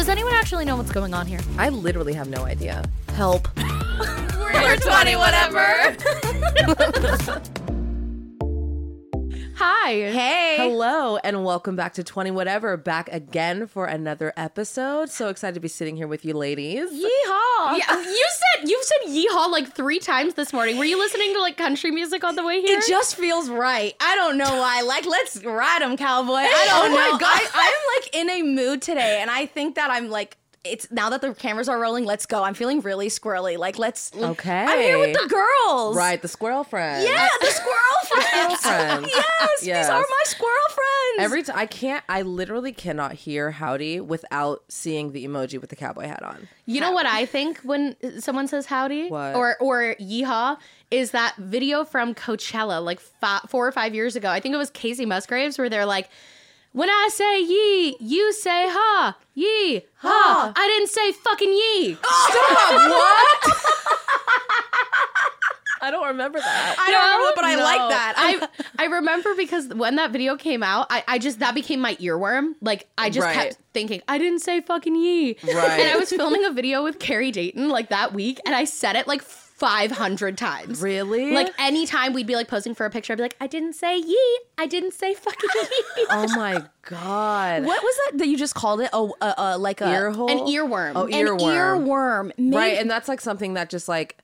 Does anyone actually know what's going on here? I literally have no idea. Help. We're 20 whatever. Hi. Hey. Hello and welcome back to 20 Whatever. Back again for another episode. So excited to be sitting here with you ladies. Yeehaw. Yeah, you said you said yeehaw like three times this morning. Were you listening to like country music on the way here? It just feels right. I don't know why. Like, let's ride them, cowboy. I oh don't Oh my know. God. I, I'm like in a mood today, and I think that I'm like, it's now that the cameras are rolling. Let's go. I'm feeling really squirrely. Like, let's. Okay. I'm here with the girls. Right, the squirrel friend. Yeah, the squirrel friends. friends. yes, Yes. these are my squirrel friends. Every time I can't, I literally cannot hear howdy without seeing the emoji with the cowboy hat on. You know what I think when someone says howdy What? or or yeehaw is that video from Coachella like fi- four or five years ago. I think it was Kacey Musgraves where they're like, "When I say ye, you say ha, Ye, ha. I didn't say fucking ye. Stop! what? I don't remember that. I don't remember, but I No. like that. I'm- I I remember because when that video came out, I, I just that became my earworm. Like I just Right. kept thinking, I didn't say fucking ye. Right. And I was filming a video with Carrie Dayton like that week, and I said it like five hundred times. Really? Like anytime we'd be like posing for a picture, I'd be like, I didn't say yee. I didn't say fucking yee. oh my god. what was that that you just called it? Oh, uh, uh, like a Ear hole? An earworm. Oh, An earworm. earworm. Maybe- Right, and that's like something that just like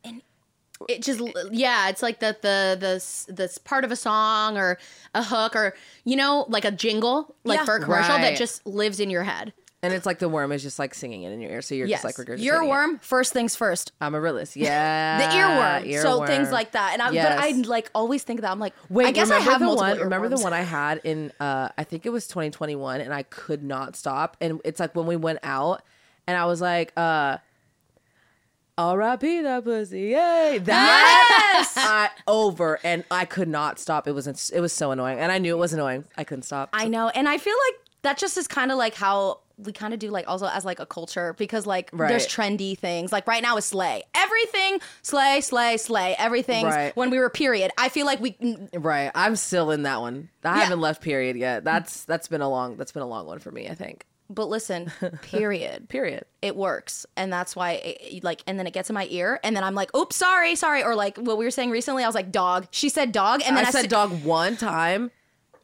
it just yeah it's like the the the this part of a song or a hook or you know like a jingle like Yeah. for a commercial that just lives in your head and it's like the worm is just like singing it in your ear, so you're Yes. just like regurgitating. it. First things first. I'm a Amaryllis, yeah. the earworm. So things like that. And I, Yes. but I like always think that I'm like, Wait, I guess I have the multiple one? Remember the one I had in? uh I think it was 2021, and I could not stop. And it's like when we went out, and I was like, uh R.I.P. that pussy, yay! That Yes! I over, and I could not stop. It was it was so annoying, and I knew it was annoying. I couldn't stop. I know, and I feel like that just is kind of like how we kind of do like also as like a culture because like there's trendy things like right now is slay everything slay slay slay Everything Right. when we were period I feel like we right, I'm still in that one. I Yeah. haven't left period yet. That's that's been a long that's been a long one for me. I think but listen period period. it works and that's why it, like and then it gets in my ear and then I'm like oops sorry sorry or like what we were saying recently I was like dog she said dog and then I I, said said dog one time,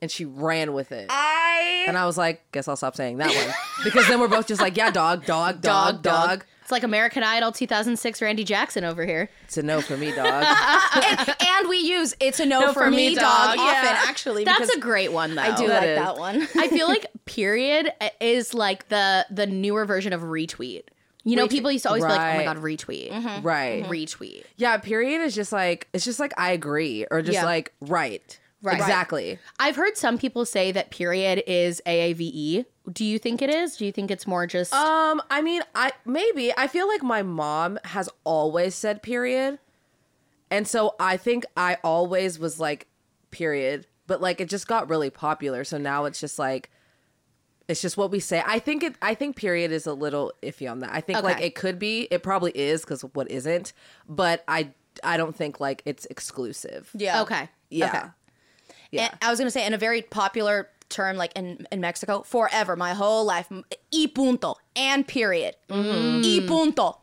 and she ran with it. I And I was like, guess I'll stop saying that one. Because then we're both just like, yeah, dog, dog, dog, Dog, dog. dog. it's like american idol 2006 randy jackson over here It's a no for me, dog. and, and we use it's a no, for, me, dog, often Yeah. actually that's a great one though I do That like is. that one i feel like period is like the the newer version of retweet you know Retweet. people used to always be like oh my god retweet mm-hmm. right. Mm-hmm. retweet Yeah, period is just like, it's just like, I agree. Or just Yeah. like, right. Right. Exactly. I've heard some people say that period is AAVE. Do you think it is? Do you think it's more just Um, I mean, I maybe I feel like my mom has always said period. And so I think I always was like period, but like it just got really popular. So now it's just like it's just what we say. I think it I think period is a little iffy on that. I think like it could be, it probably is cuz what isn't, but I I don't think like it's exclusive. yeah okay? Yeah. Okay. Yeah. And I was gonna say in a very popular term, like in, in Mexico, forever, my whole life, m- y punto, and period, mm. y punto.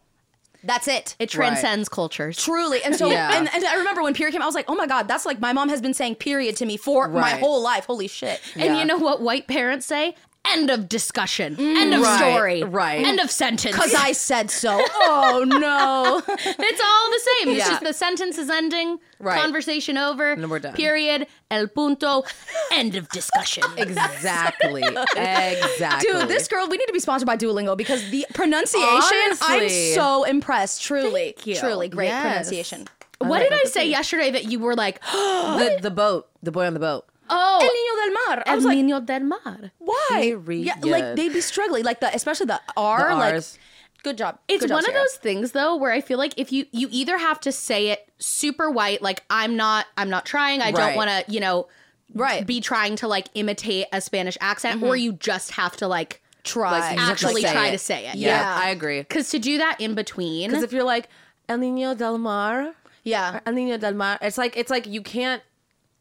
That's it. It transcends cultures. Truly, and so, Yeah. and, and I remember when period came, I was like, "Oh my god, that's like my mom has been saying period to me for my whole life. Holy shit!" And Yeah. you know what white parents say? End of discussion. Mm. End of Right, story. right. End of sentence. Because I said so. Oh no. it's all the same. It's Yeah. just the sentence is ending. Right. Conversation over. And we're done. Period. El punto. End of discussion. Exactly. exactly. Dude, this girl, we need to be sponsored by Duolingo because the pronunciation, Honestly. I'm so impressed. Truly, Thank you. truly great Yes. pronunciation. what did I say yesterday that you were like, the the boat, the boy on the boat. Oh, El Niño del Mar. I El was like, Niño del Mar? why? Yeah, like they'd be struggling, like the especially the R. Like, Rs. good job. It's Good job, one of Sierra. those things though where I feel like if you you either have to say it super white, like I'm not I'm not trying, I don't Right. want to, you know, Right. be trying to like imitate a Spanish accent, or mm-hmm. you just have to like Try. Like, actually say try it. to say it. Yeah, Yeah. I agree. Because to do that in between, Because if you're like El Niño del Mar, yeah. El Niño del Mar, it's like it's like you can't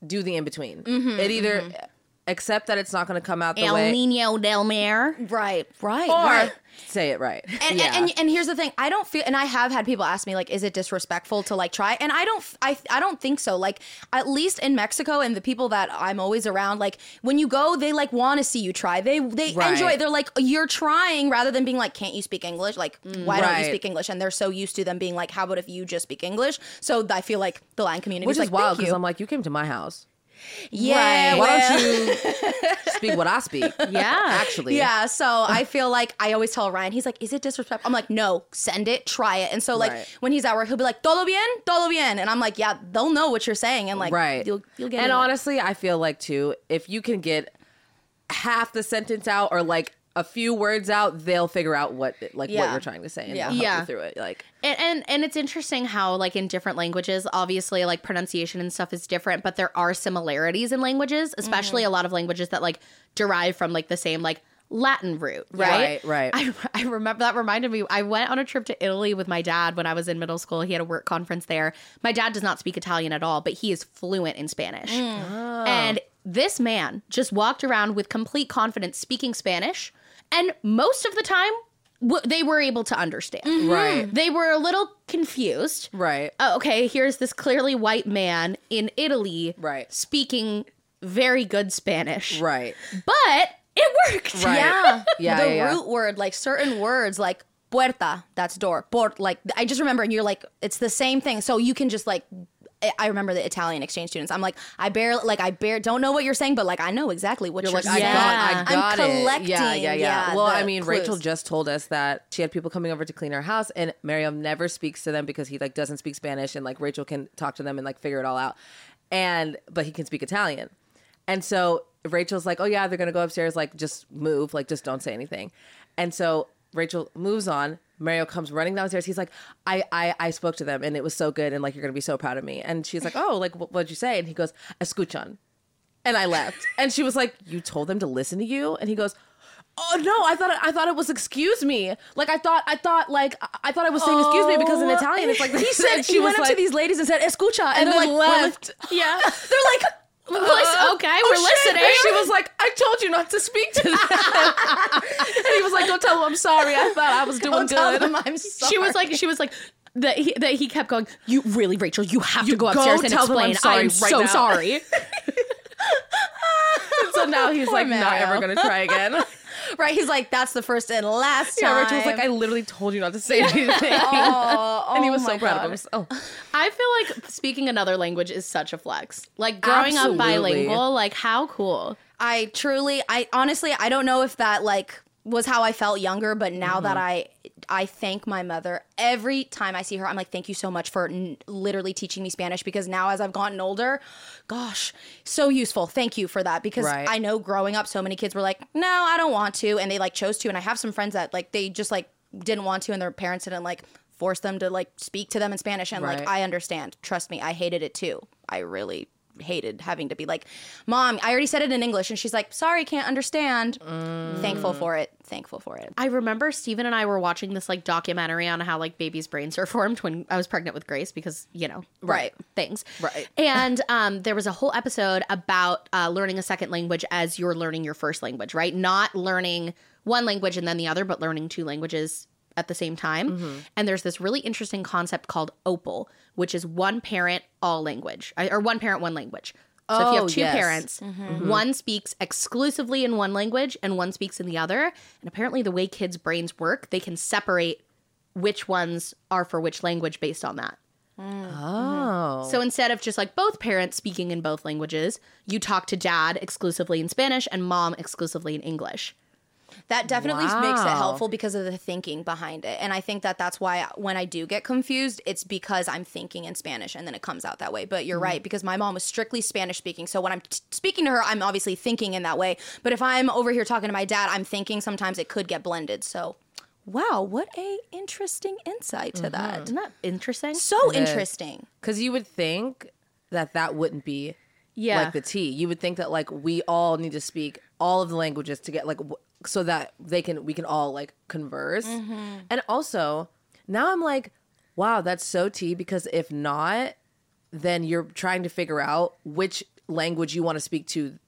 do the in between. Mm-hmm, it either mm-hmm. accept that it's not going to come out the El way Nino del Mar. Right, right, or right. Say it right. And, yeah. and, and and here's the thing. I don't feel and i have had people ask me like is it disrespectful to like try? And i don't i i don't think so. Like at least in mexico and the people that i'm always around like when you go they like want to see you try. They they Right. enjoy it they're like you're trying rather than being like can't you speak english? Like mm. why don't you speak english? And they're so used to them being like how about if you just speak english? So i feel like the latin community Which is is like wild because I'm like, you came to my house. Yeah Why well- don't you speak what I speak? Yeah. Actually. Yeah, so I feel like I always tell Ryan, he's like, "Is it disrespectful?" I'm like, "No, send it, try it." And so like Right. when he's at work, he'll be like, "Todo bien, todo bien," and I'm like, "Yeah, they'll know what you're saying," and like, right. you'll you'll get and it. honestly, I feel like too, if you can get half the sentence out or like a few words out, they'll figure out what like what you're trying to say and Yeah. help Yeah. you through it. Like And, and and it's interesting how like in different languages obviously like pronunciation and stuff is different but there are similarities in languages especially mm-hmm. a lot of languages that like derive from like the same like latin root right Right, right. I, I remember that reminded me i went on a trip to italy with my dad when i was in middle school he had a work conference there my dad does not speak italian at all but he is fluent in spanish mm. ah. and this man just walked around with complete confidence speaking spanish and most of the time w- they were able to understand mm-hmm. Right. they were a little confused. Right. Oh, okay, here's this clearly white man in Italy Right. speaking very good Spanish. Right. But it worked. Right. yeah, Yeah, the yeah, yeah. root word, like certain words, like puerta, that's door. Port, like I just remember, and you're like, it's the same thing. So you can just like. I- I remember the Italian exchange students. I'm like, I barely, like, I bare don't know what you're saying, but like, I know exactly what You're you're, like, I saying. got, Yeah. I I'm it. collecting, Yeah, yeah, yeah. yeah, well, I mean, Rachel just told us that she had people coming over to clean her house, and Mario never speaks to them because he like doesn't speak Spanish, and like Rachel can talk to them and like figure it all out, and but he can speak Italian, and so Rachel's like, oh yeah, they're gonna go upstairs, like just move, like just don't say anything, and so Rachel moves on. Mario comes running downstairs. He's like, I, I, I spoke to them and it was so good and like you're gonna be so proud of me. And she's like, oh, like what, what'd you say? And he goes, escuchan. And I left. And she was like, "You told them to listen to you?" And he goes, "Oh no, I thought I thought it was excuse me. Like I thought I thought like I- thought I was saying excuse me because in oh. Italian it's like he said she went up like, to these ladies and said escucha, and, and they're then like, left. Yeah. they're like, Listen- uh, okay, Oh, we're shit. listening. She was like, "I told you not to speak to them." and he was like, "Don't tell them I'm sorry. I thought I was doing don't tell good." them I'm sorry. She was like, she was like, that he, that he kept going, You really, Rachel, you have You to go go upstairs and I'm explain. I am sorry so now." sorry. so now he's like, "Not ever gonna try again." right. He's like, that's the first and last time. yeah, Rachel was like, "I literally told you not to say anything," oh, and he was oh so proud God. of himself. Oh. I feel like speaking another language is such a flex. Like growing up bilingual, like how cool. I truly, I honestly, I don't know if that like was how I felt younger, but now that mm-hmm. I, I thank my mother every time I see her. I'm like, thank you so much for n- literally teaching me Spanish because now as I've gotten older, gosh, so useful. Thank you for that because Right. I know growing up, so many kids were like, no, I don't want to, and they like chose to, and I have some friends that like they just like didn't want to, and their parents didn't like force them to like speak to them in Spanish, and like I understand. Trust me, I hated it too. I really hated having to be like, Mom, I already said it in English. And she's like, Sorry, can't understand. Thankful for it. Thankful for it. I remember Stephen and I were watching this like documentary on how like babies' brains are formed when I was pregnant with Grace because, you know, Right. things. Right. And um, there was a whole episode about uh, learning a second language as you're learning your first language, right? Not learning one language and then the other, but learning two languages at the same time. Mm-hmm. And there's this really interesting concept called OPOL, which is one parent, all language, or one parent, one language. So if you Oh, have two yes. parents, mm-hmm. Mm-hmm. one speaks exclusively in one language and one speaks in the other. And apparently, the way kids' brains work, they can separate which ones are for which language based on that. Mm-hmm. Oh, So instead of just like both parents speaking in both languages, you talk to dad exclusively in Spanish and mom exclusively in English. That definitely makes it helpful because of the thinking behind it. And I think that that's why when I do get confused, it's because I'm thinking in Spanish and then it comes out that way. But you're mm-hmm. right, because my mom was strictly Spanish speaking. So when I'm t- speaking to her, I'm obviously thinking in that way. But if I'm over here talking to my dad, I'm thinking sometimes it could get blended. So, wow, what a interesting insight to that. Mm-hmm. Isn't that interesting? So It interesting. because you would think that that wouldn't be Yeah. like the T. You would think that like we all need to speak all of the languages to get like so that they can we can all like converse. Mm-hmm. And also now I'm like, wow, that's so T because if not, then you're trying to figure out which language you want to speak to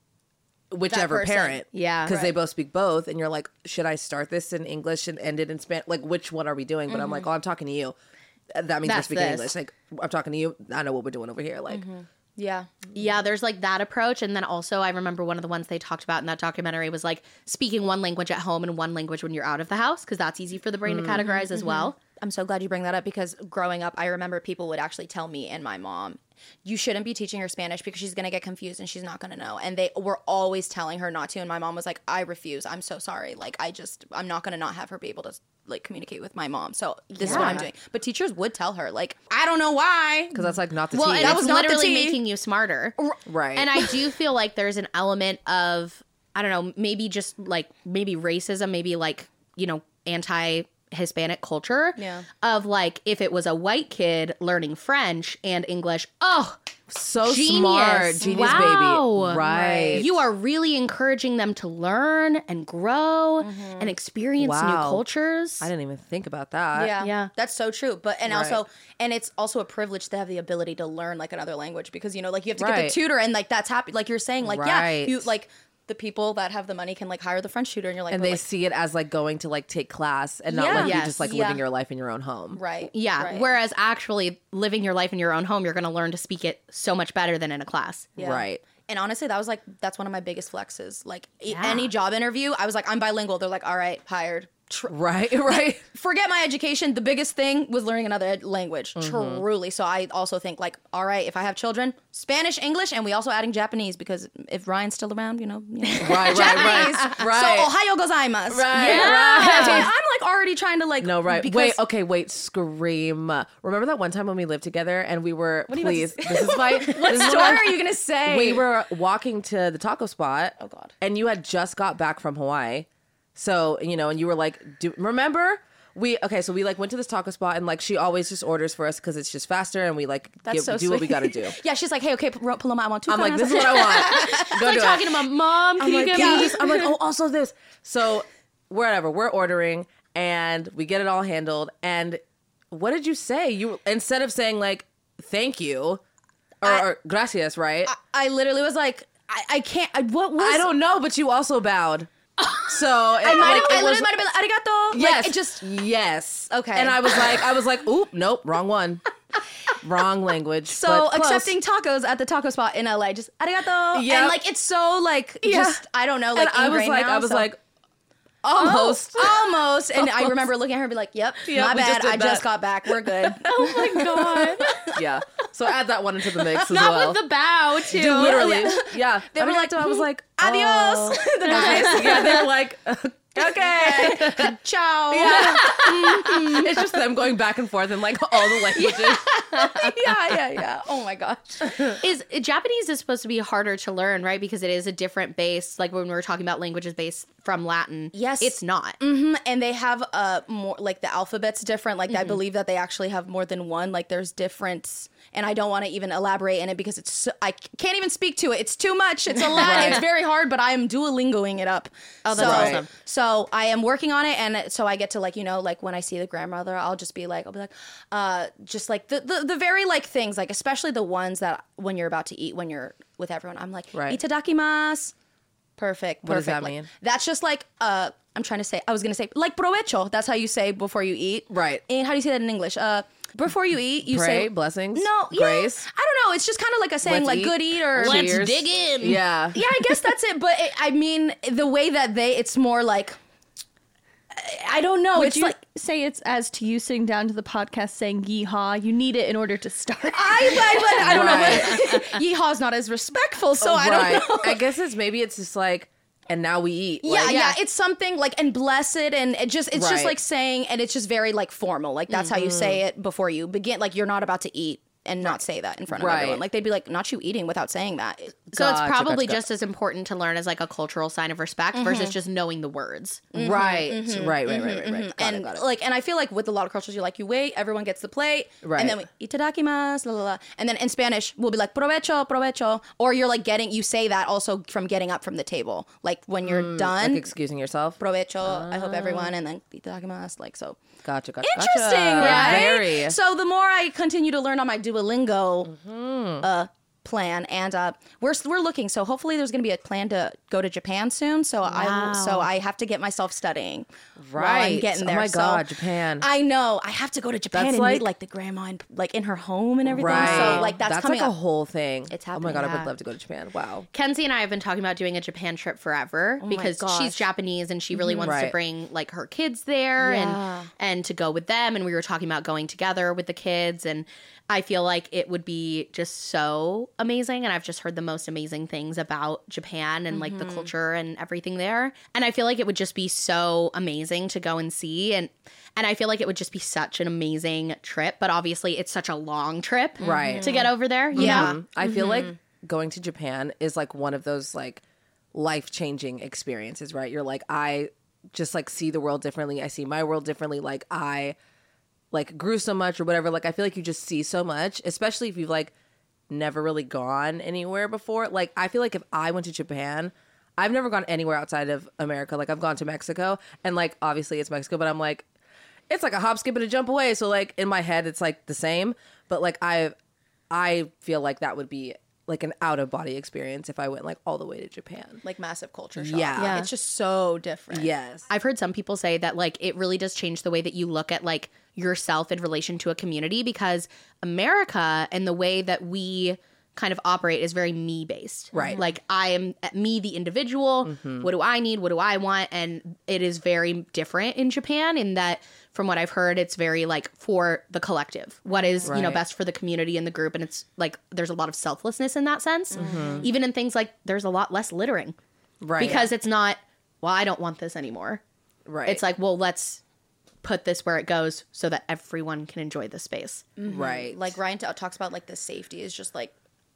whichever parent. Yeah. Because they both speak both. And you're like, should I start this in English and end it in Spanish? Like, which one are we doing? But I'm like, mm-hmm. oh, I'm talking to you. That means we're speaking this. English. Like, I'm talking to you. I know what we're doing over here. Like, mm-hmm. Yeah. Yeah, there's like that approach. And then also, I remember one of the ones they talked about in that documentary was like speaking one language at home and one language when you're out of the house, because that's easy for the brain to mm-hmm, categorize as mm-hmm. well. I'm so glad you bring that up because growing up, I remember people would actually tell me and my mom, you shouldn't be teaching her Spanish because she's going to get confused and she's not going to know. And they were always telling her not to. And my mom was like, I refuse. I'm so sorry. Like, I just, I'm not going to not have her be able to like communicate with my mom. So this is what I'm doing. But teachers would tell her, like, I don't know why. because that's like not the Well, tea. and That it's was not the literally tea. making you smarter. right. And I do feel like there's an element of, I don't know, maybe just like maybe racism, maybe like, you know, anti Hispanic culture. Yeah. Of like, if it was a white kid learning French and English, oh, so genius. smart. Genius Wow. baby. Right. you are really encouraging them to learn and grow mm-hmm. and experience new cultures. I didn't even think about that. Yeah, Yeah. that's so true. But and Right. also, and it's also a privilege to have the ability to learn like another language because you know, like you have to get Right. the tutor, and like that's happy. Like you're saying, like yeah, you like the people that have the money can like hire the French tutor, and you're like, And they like, see it as like going to like take class and not Yeah. like you Yes. just like Yeah. living your life in your own home. right, Yeah. right. Whereas actually living your life in your own home, you're going to learn to speak it so much better than in a class. Yeah. Right. And honestly, that was like that's one of my biggest flexes. Like Yeah. any job interview, I was like, I'm bilingual. They're like, all right, hired. Tr- Right. Right. Forget my education. The biggest thing was learning another ed- language. Mm-hmm. Truly. So I also think like, all right, if I have children, Spanish, English, and we also adding Japanese because if Ryan's still around, you know, you know. Right. Right. Right. Right. So Ohayo gozaimasu. Right, Yeah. right. I'm like already trying to like No, right. because- wait, okay, wait. Scream. Remember that one time when we lived together and we were, are you about to please, this is my, What this is story what- are you gonna say? We were walking to the taco spot. Oh, God. And you had just got back from Hawaii. So, you know, and you were like, do, remember? We okay, so we like went to this taco spot and like she always just orders for us because it's just faster and we like That's give, so do what we gotta do. yeah, she's like, hey, okay, P- Paloma, I want two. I'm like, this is what I want. Go Like do it. talking to my mom, can I'm you like, get yeah. me? I'm like, oh, also this. So, whatever, we're ordering and we get it all handled. And what did you say? You instead of saying like, thank you or, or gracias, right? I literally was like, I, I can't. I, what was? I don't know, but you also bowed. So it, I might like, have. I literally might have been like, arigato. Yes, Like, it just. yes. Okay. And I was like, I was like, oop, nope, wrong one, wrong language. So accepting tacos at the taco spot in LA, just arigato. Yep. And like it's so like Yeah. just I don't know like and I was like, now, I was so- like, almost. Oh, almost. And I remember looking at her and be like, "Yep, Yep, my just bad. did I just got back. We're good." Oh my God. yeah. So add that one into the mix as Not well. with the bow, too. Dude, literally. Yeah. They were like, I was like, Adios. oh. The guys. yeah, they're like, okay. Ciao. Yeah. it's just them going back and forth in like all the languages. yeah, yeah, yeah. Oh my gosh. is Japanese is supposed to be harder to learn, right? Because it is a different base. Like when we were talking about languages based from Latin. Yes. it's not. hmm And they have uh more like the alphabet's different. Like Mm-hmm. I believe that they actually have more than one. Like there's different, and I don't want to even elaborate in it because it's so, I can't even speak to it. It's too much. It's a lot. Right. It's very hard. But I am Duolingoing it up. Oh, that's so, awesome. So I am working on it, and so I get to like you know like when I see the grandmother, I'll just be like I'll be like, uh, just like the the, the very like things like especially the ones that when you're about to eat when you're with everyone, I'm like Right. itadakimasu. Perfect. Perfect. What does that Like, mean? that's just like uh I'm trying to say I was gonna say like provecho. That's how you say before you eat. Right. And how do you say that in English? Uh before you eat, you Pray, say blessings, No, yeah. I don't know. It's just kind of like a saying Let's like eat. good eat or Let's Cheers. dig in. Yeah. Yeah, I guess that's it. But it, I mean the way that they it's more like I- I don't know. Would it's you like say it's as to you sitting down to the podcast saying yeehaw? You need it in order to start. I, I, I don't Right. know. But yeehaw's not as respectful, so oh, I right. don't know. I guess it's maybe it's just like, and now we eat. Yeah, Like, yeah, it's something like and blessed and it just it's just like saying and it's just very like formal. Like that's how you say mm-hmm. it before you begin. Like you're not about to eat and not say that in front of Right. everyone. Like they'd be like, not you eating without saying that. So it's probably gotcha, just as important to learn as like a cultural sign of respect versus mm-hmm. just knowing the words. Mm-hmm. Mm-hmm. Right. Right. Right. Right. Right. Right. Mm-hmm, and it. Got it. like and I feel like with a lot of cultures, you like you wait, everyone gets the plate, Right. and then we itadakimasu, la la la, and then in Spanish we'll be like provecho, provecho, or you're like getting you say that also from getting up from the table, like when you're mm, done, Like excusing yourself. provecho, I hope ah. everyone, and then itadakimasu, like so. Gotcha. Gotcha. Interesting, gotcha. right? Very. So the more I continue to learn on my Duolingo uh, plan, and uh, we're we're looking. So hopefully, there's going to be a plan to go to Japan soon. So I so I have to get myself studying. while I'm Right. getting Oh there. my So God, Japan. I know. I have to go to Japan That's and like- meet like the grandma and like in her home and everything. right. So like that's, that's coming like a whole thing. It's happening. Oh my god, I would love to go to Japan. Wow. Kenzie and I have been talking about doing a Japan trip forever my because she's. Japanese and she really wants to bring like her kids there Yeah. and and to go with them and we were talking about going together with the kids and I feel like it would be just so amazing and I've just heard the most amazing things about Japan and like the culture and everything there and I feel like it would just be so amazing to go and see and and I feel like it would just be such an amazing trip but obviously it's such a long trip Right. to get over there you know Um, I feel like going to Japan is like one of those like life changing experiences, right? You're like, I just like see the world differently. I see my world differently. Like I like grew so much or whatever. Like I feel like you just see so much, especially if you've like never really gone anywhere before. Like I feel like if I went to Japan, I've never gone anywhere outside of America. Like I've gone to Mexico and like obviously it's Mexico, but I'm like it's like a hop, skip, and a jump away. So like in my head, it's like the same. But like I, I feel like that would be like an out of body experience if I went like all the way to Japan. like massive culture shock. Yeah. Yeah. It's just so different. Yes. I've heard some people say that like it really does change the way that you look at like yourself in relation to a community because America and the way that we kind of operate is very me based. Right. Like I am me the individual, mm-hmm. what do I need, what do I want and it is very different in Japan in that from what I've heard it's very like for the collective. What is, you know, best for the community and the group and it's like there's a lot of selflessness in that sense. Mm-hmm. Even in things like there's a lot less littering right. because it's not well I don't want this anymore. right. It's like, well, let's put this where it goes so that everyone can enjoy the space. Mm-hmm. right. Like Ryan t- talks about like the safety is just like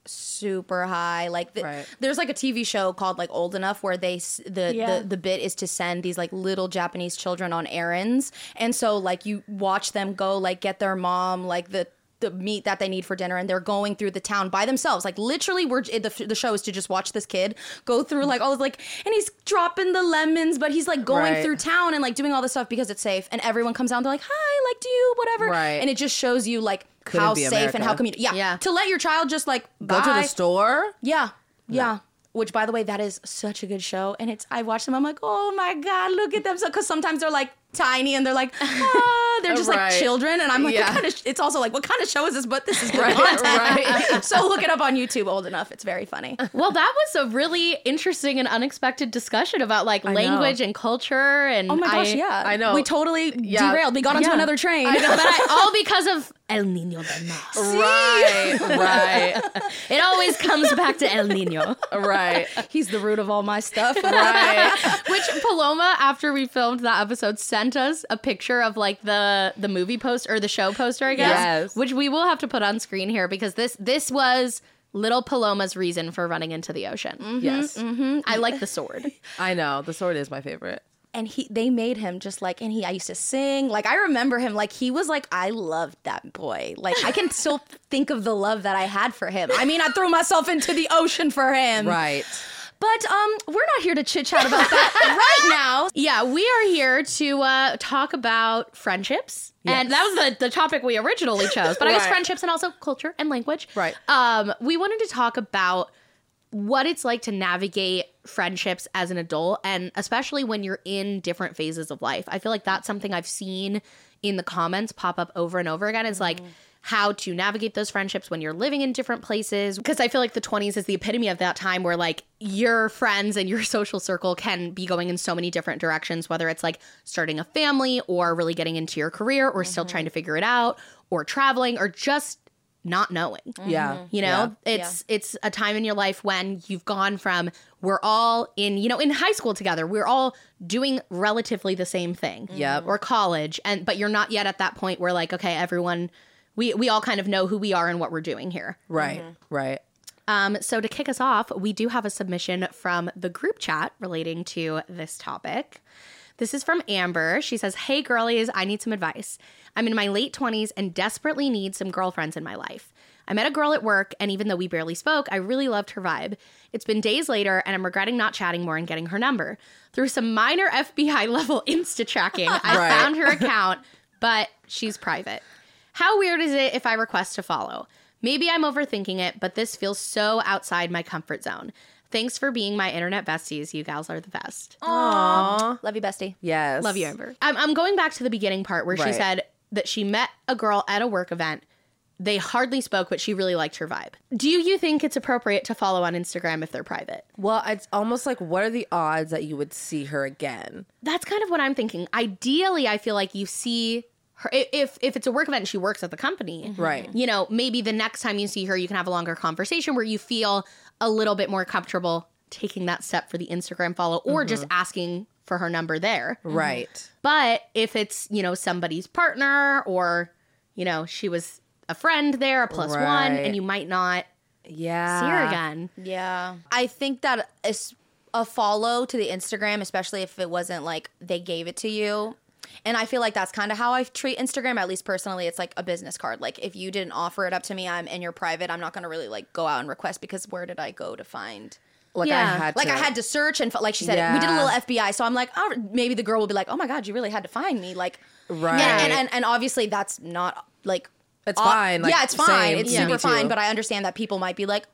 super high. Like the, Right. there's like a TV show called like Old Enough where they the, Yeah. the the bit is to send these like little Japanese children on errands, and so like you watch them go like get their mom like the the meat that they need for dinner and they're going through the town by themselves like literally we're the, the show is to just watch this kid go through like all this like and he's dropping the lemons but he's like going Right. through town and like doing all this stuff because it's safe and everyone comes down they're like hi like do you whatever Right. and it just shows you like Couldn't how safe America. and how community yeah Yeah. to let your child just like Go to the store. yeah yeah which by the way that is such a good show and it's i watch them i'm like oh my god look at them so because sometimes they're like tiny and they're like ah, they're uh, just Right. like children and i'm like Yeah. what kind of sh-? it's also like what kind of show is this but this is good Right, content right. so look it up on youtube old enough it's very funny Well, that was a really interesting and unexpected discussion about like know. language and culture. And oh my gosh I- yeah I know. we totally Yeah. derailed we got onto Yeah. another train I know, but I, all because of El Nino del Mar. Right. right. It always comes back to El Nino. Right. he's the root of all my stuff Right. Which Paloma, after we filmed that episode, sent us a picture of like the the movie poster or the show poster, I guess. Yes. Which we will have to put on screen here because this this was little Paloma's reason for running into the ocean. Mm-hmm, yes. Mm-hmm. I like the sword. I know. The sword is my favorite. and he they made him just like and he I used to sing like I remember him like he was like I loved that boy like I can still think of the love that I had for him I mean I threw myself into the ocean for him Right. But um we're not here to chit chat about that right now Yeah, we are here to uh, talk about friendships. And that was the, the topic we originally chose. But I guess friendships and also culture and language. Right. Um, we wanted to talk about what it's like to navigate friendships as an adult and especially when you're in different phases of life. I feel like that's something I've seen in the comments pop up over and over again is like how to navigate those friendships when you're living in different places because I feel like the 20s is the epitome of that time where like your friends and your social circle can be going in so many different directions whether it's like starting a family or really getting into your career or still trying to mm-hmm. figure it out or traveling or just not knowing. Mm-hmm. Yeah. You know, it's it's a time in your life when you've gone from we're all in, you know, in high school together. We're all doing relatively the same thing. Yeah. Or college and but you're not yet at that point where like okay, everyone we we all kind of know who we are and what we're doing here. Right. Right. Um, so to kick us off, we do have a submission from the group chat relating to this topic. This is from Amber. She says, Hey girlies, I need some advice. I'm in my late 20s and desperately need some girlfriends in my life. I met a girl at work, and even though we barely spoke, I really loved her vibe. It's been days later, and I'm regretting not chatting more and getting her number. Through some minor FBI level Insta tracking, I Right. found her account, but she's private. How weird is it if I request to follow? Maybe I'm overthinking it, but this feels so outside my comfort zone. Thanks for being my internet besties. You gals are the best. Aww. Love you, bestie. Yes. Love you, Amber. I'm, I'm going back to the beginning part where she Right. said that she met a girl at a work event. They hardly spoke, but she really liked her vibe. Do you think it's appropriate to follow on Instagram if they're private? Well, it's almost like what are the odds that you would see her again? That's kind of what I'm thinking. Ideally, I feel like you see her if if it's a work event she works at the company. Mm-hmm. Right. You know, maybe the next time you see her, you can have a longer conversation where you feel a little bit more comfortable taking that step for the Instagram follow or just mm-hmm. asking for her number there. Mm-hmm. Right. But if it's, you know, somebody's partner or, you know, she was a friend there, a plus one, Right. and you might not Yeah. see her again. Yeah. I think that is a follow to the Instagram, especially if it wasn't like they gave it to you. And I feel like that's kind of how I treat Instagram, at least personally. It's like a business card. Like if you didn't offer it up to me, I'm in you're private, I'm not gonna really like go out and request because where did I go to find? Like Yeah. I had Like I had to search and like she said, we did a little FBI. So I'm like, oh, maybe the girl will be like, oh my god, you really had to find me. Like, Right. And, and, and, and obviously that's not like It's uh, fine, like, yeah, it's fine. same. It's Yeah. super fine. But I understand that people might be like,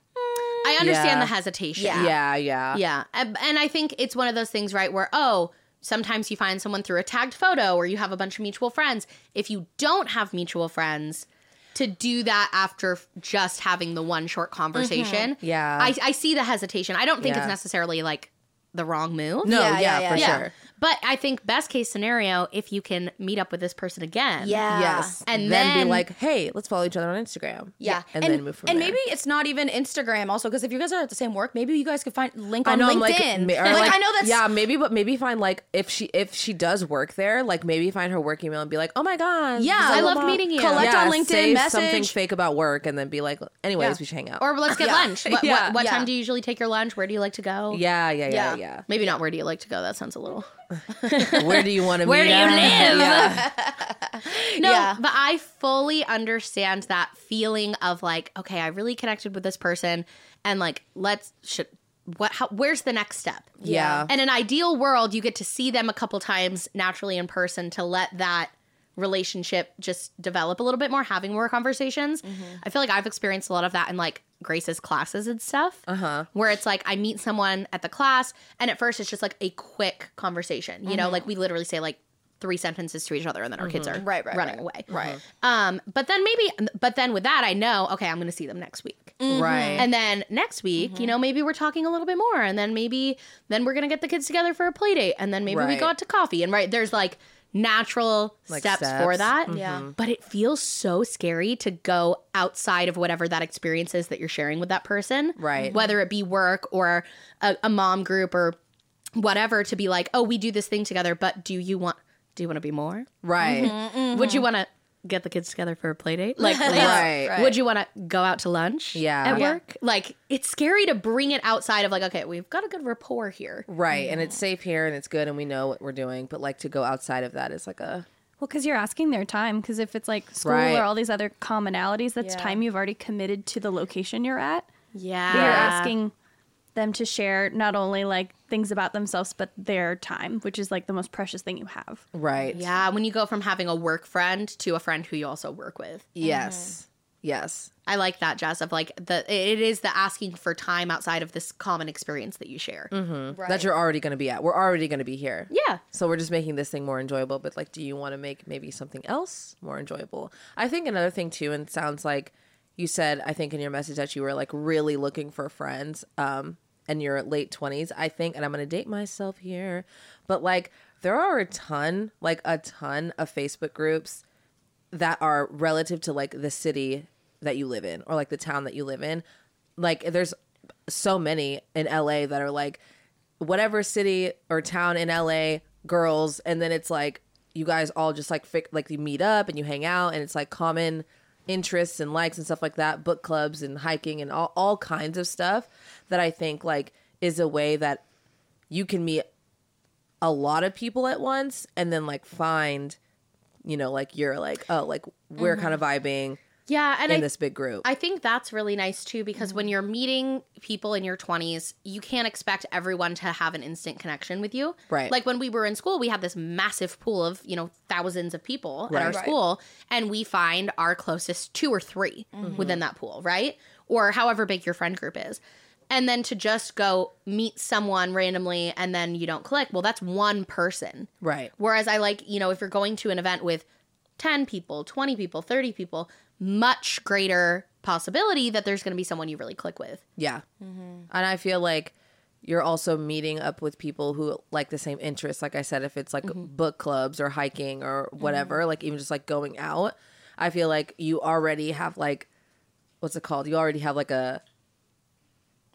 I understand Yeah. the hesitation. Yeah. Yeah, yeah. Yeah. And and I think it's one of those things, right, where, oh, sometimes you find someone through a tagged photo or you have a bunch of mutual friends. If you don't have mutual friends, to do that after just having the one short conversation. Mm-hmm. Yeah. I, I see the hesitation. I don't think Yeah. it's necessarily like the wrong move. No, Yeah, yeah, yeah, yeah, for yeah. sure. But I think best case scenario, if you can meet up with this person again. yeah, Yes. And then, then- be like, hey, let's follow each other on Instagram. Yeah, And, then move from and there. maybe it's not even Instagram also because if you guys are at the same work, maybe you guys could find link on know, I'm LinkedIn. like, Like, ma- or like, I know that's yeah, maybe, but maybe find like if she if she does work there, like maybe find her work email and be like, oh my god, Yeah, I blah, loved meeting you. Collect yeah, on LinkedIn, say something fake about work, and then be like, anyways, Yeah. we should hang out. Or let's get Yeah. lunch. What, Yeah. what, what Yeah. time do you usually take your lunch? Where do you like to go? yeah, yeah, yeah, Yeah. Maybe not where do you like to go? That sounds a little. Where do you want to Where do you at? live? No, Yeah. but I fully understand that feeling of like, okay, I really connected with this person, and like, let's should what? How, where's the next step? Yeah. And in an ideal world, you get to see them a couple times naturally in person to let that relationship just develop a little bit more, having more conversations. Mm-hmm. I feel like I've experienced a lot of that in like Grace's classes and stuff. Uh huh. Where it's like I meet someone at the class, and at first it's just like a quick conversation. You know, like we literally say like three sentences to each other, and then our kids are Right, right, running right. away. Right. Um, but then maybe, but then with that, I know, okay, I'm going to see them next week. Right. And then next week, you know, maybe we're talking a little bit more. And then maybe, then we're going to get the kids together for a play date. And then maybe we go out to coffee. And right, there's like natural Like steps, steps. for that. Yeah. But it feels so scary to go outside of whatever that experience is that you're sharing with that person. Right. Whether it be work or a, a mom group or whatever, to be like, oh, we do this thing together, but do you want, do you want to be more? right. Mm-hmm. Would you want to get the kids together for a play date? Like, Right. Right. would you want to go out to lunch? Yeah. at Yeah. work. Like, it's scary to bring it outside of like, okay, we've got a good rapport here. Right. And it's safe here and it's good and we know what we're doing. But like to go outside of that is like a Well, because you're asking their time. Because if it's like school Right. or all these other commonalities, that's Yeah. time you've already committed to the location you're at. Yeah, But You're asking them to share not only like things about themselves, but their time, which is like the most precious thing you have. right. Yeah, when you go from having a work friend to a friend who you also work with. Yes. Yes. I like that, Jess. Of like the it is the asking for time outside of this common experience that you share. Mm-hmm. That you're already going to be at. We're already going to be here. Yeah, So we're just making this thing more enjoyable. But like, do you want to make maybe something else more enjoyable? I think another thing too, and it sounds like you said, I think in your message that you were like really looking for friends, um, and you're late twenties. I think, and I'm gonna date myself here, but like there are a ton, like a ton of Facebook groups that are relative to like the city that you live in or like the town that you live in. Like there's so many in LA that are like whatever city or town in LA girls and then it's like you guys all just like fic- like you meet up and you hang out and it's like common interests and likes and stuff like that book clubs and hiking and all, all kinds of stuff that I think like is a way that you can meet a lot of people at once and then like find you know like you're like oh like we're kind mm-hmm. of vibing Yeah, and in I this big group. I think that's really nice too because Mm-hmm. when you're meeting people in your 20s, you can't expect everyone to have an instant connection with you. Right. Like when we were in school, we had this massive pool of, you know, thousands of people at our Right. school, and we find our closest two or 3 Mm-hmm. within that pool, right? Or however big your friend group is. And then to just go meet someone randomly and then you don't click, well, that's one person. right. Whereas I like, you know, if you're going to an event with 10 people, 20 people, 30 people, much greater possibility that there's going to be someone you really click with. Yeah. Mm-hmm. And I feel like you're also meeting up with people who like the same interests. Like I said, if it's like Mm-hmm. book clubs or hiking or whatever, like even just like going out, I feel like you already have like, what's it called? You already have like a,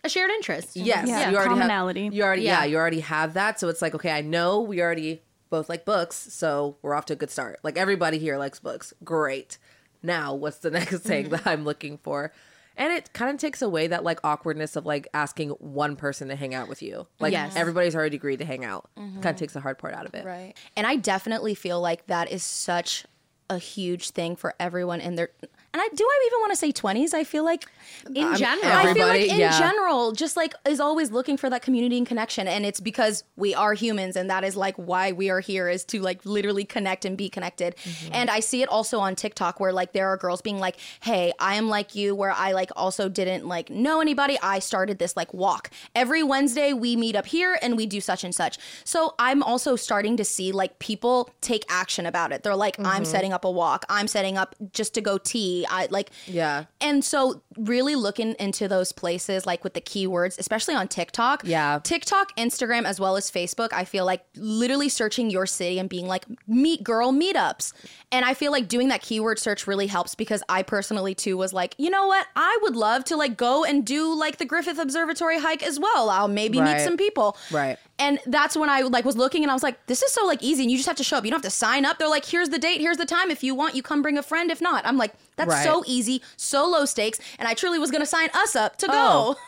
A shared interest. yes, Yeah, you already commonality. Have, you already, yeah. Yeah. you already have that. So it's like, okay, I know we already both like books. So we're off to a good start. Like everybody here likes books. Great. Now, what's the next thing that mm-hmm. I'm looking for? And it kind of takes away that like awkwardness of like asking one person to hang out with you. Like Yes. everybody's already agreed to hang out. Mm-hmm. Kind of takes the hard part out of it. Right. And I definitely feel like that is such a huge thing for everyone in their and I do I even want to say 20s? I feel like In general. I feel like in yeah. general just like is always looking for that community and connection and it's because we are humans and that is like why we are here is to like literally connect and be connected. Mm-hmm. And I see it also on TikTok where like there are girls being like, "Hey, I am like you where I like also didn't like know anybody. I started this like walk. Every Wednesday we meet up here and we do such and such." So I'm also starting to see like people take action about it. They're like, Mm-hmm. "I'm setting up a walk. I'm setting up just to go tea." I like Yeah. and so, really looking into those places, like with the keywords, especially on TikTok. Yeah. TikTok, Instagram, as well as Facebook, I feel like literally searching your city and being like, meet girl meetups. And I feel like doing that keyword search really helps because I personally, too, was like, you know what? I would love to like go and do like the Griffith Observatory hike as well. I'll maybe meet some people. Right. And that's when I like was looking and I was like, this is so like easy and you just have to show up. You don't have to sign up. They're like, here's the date, here's the time. If you want, you come bring a friend. If not, I'm like, that's Right. so easy, so low stakes. And I truly was gonna sign us up to Oh. go.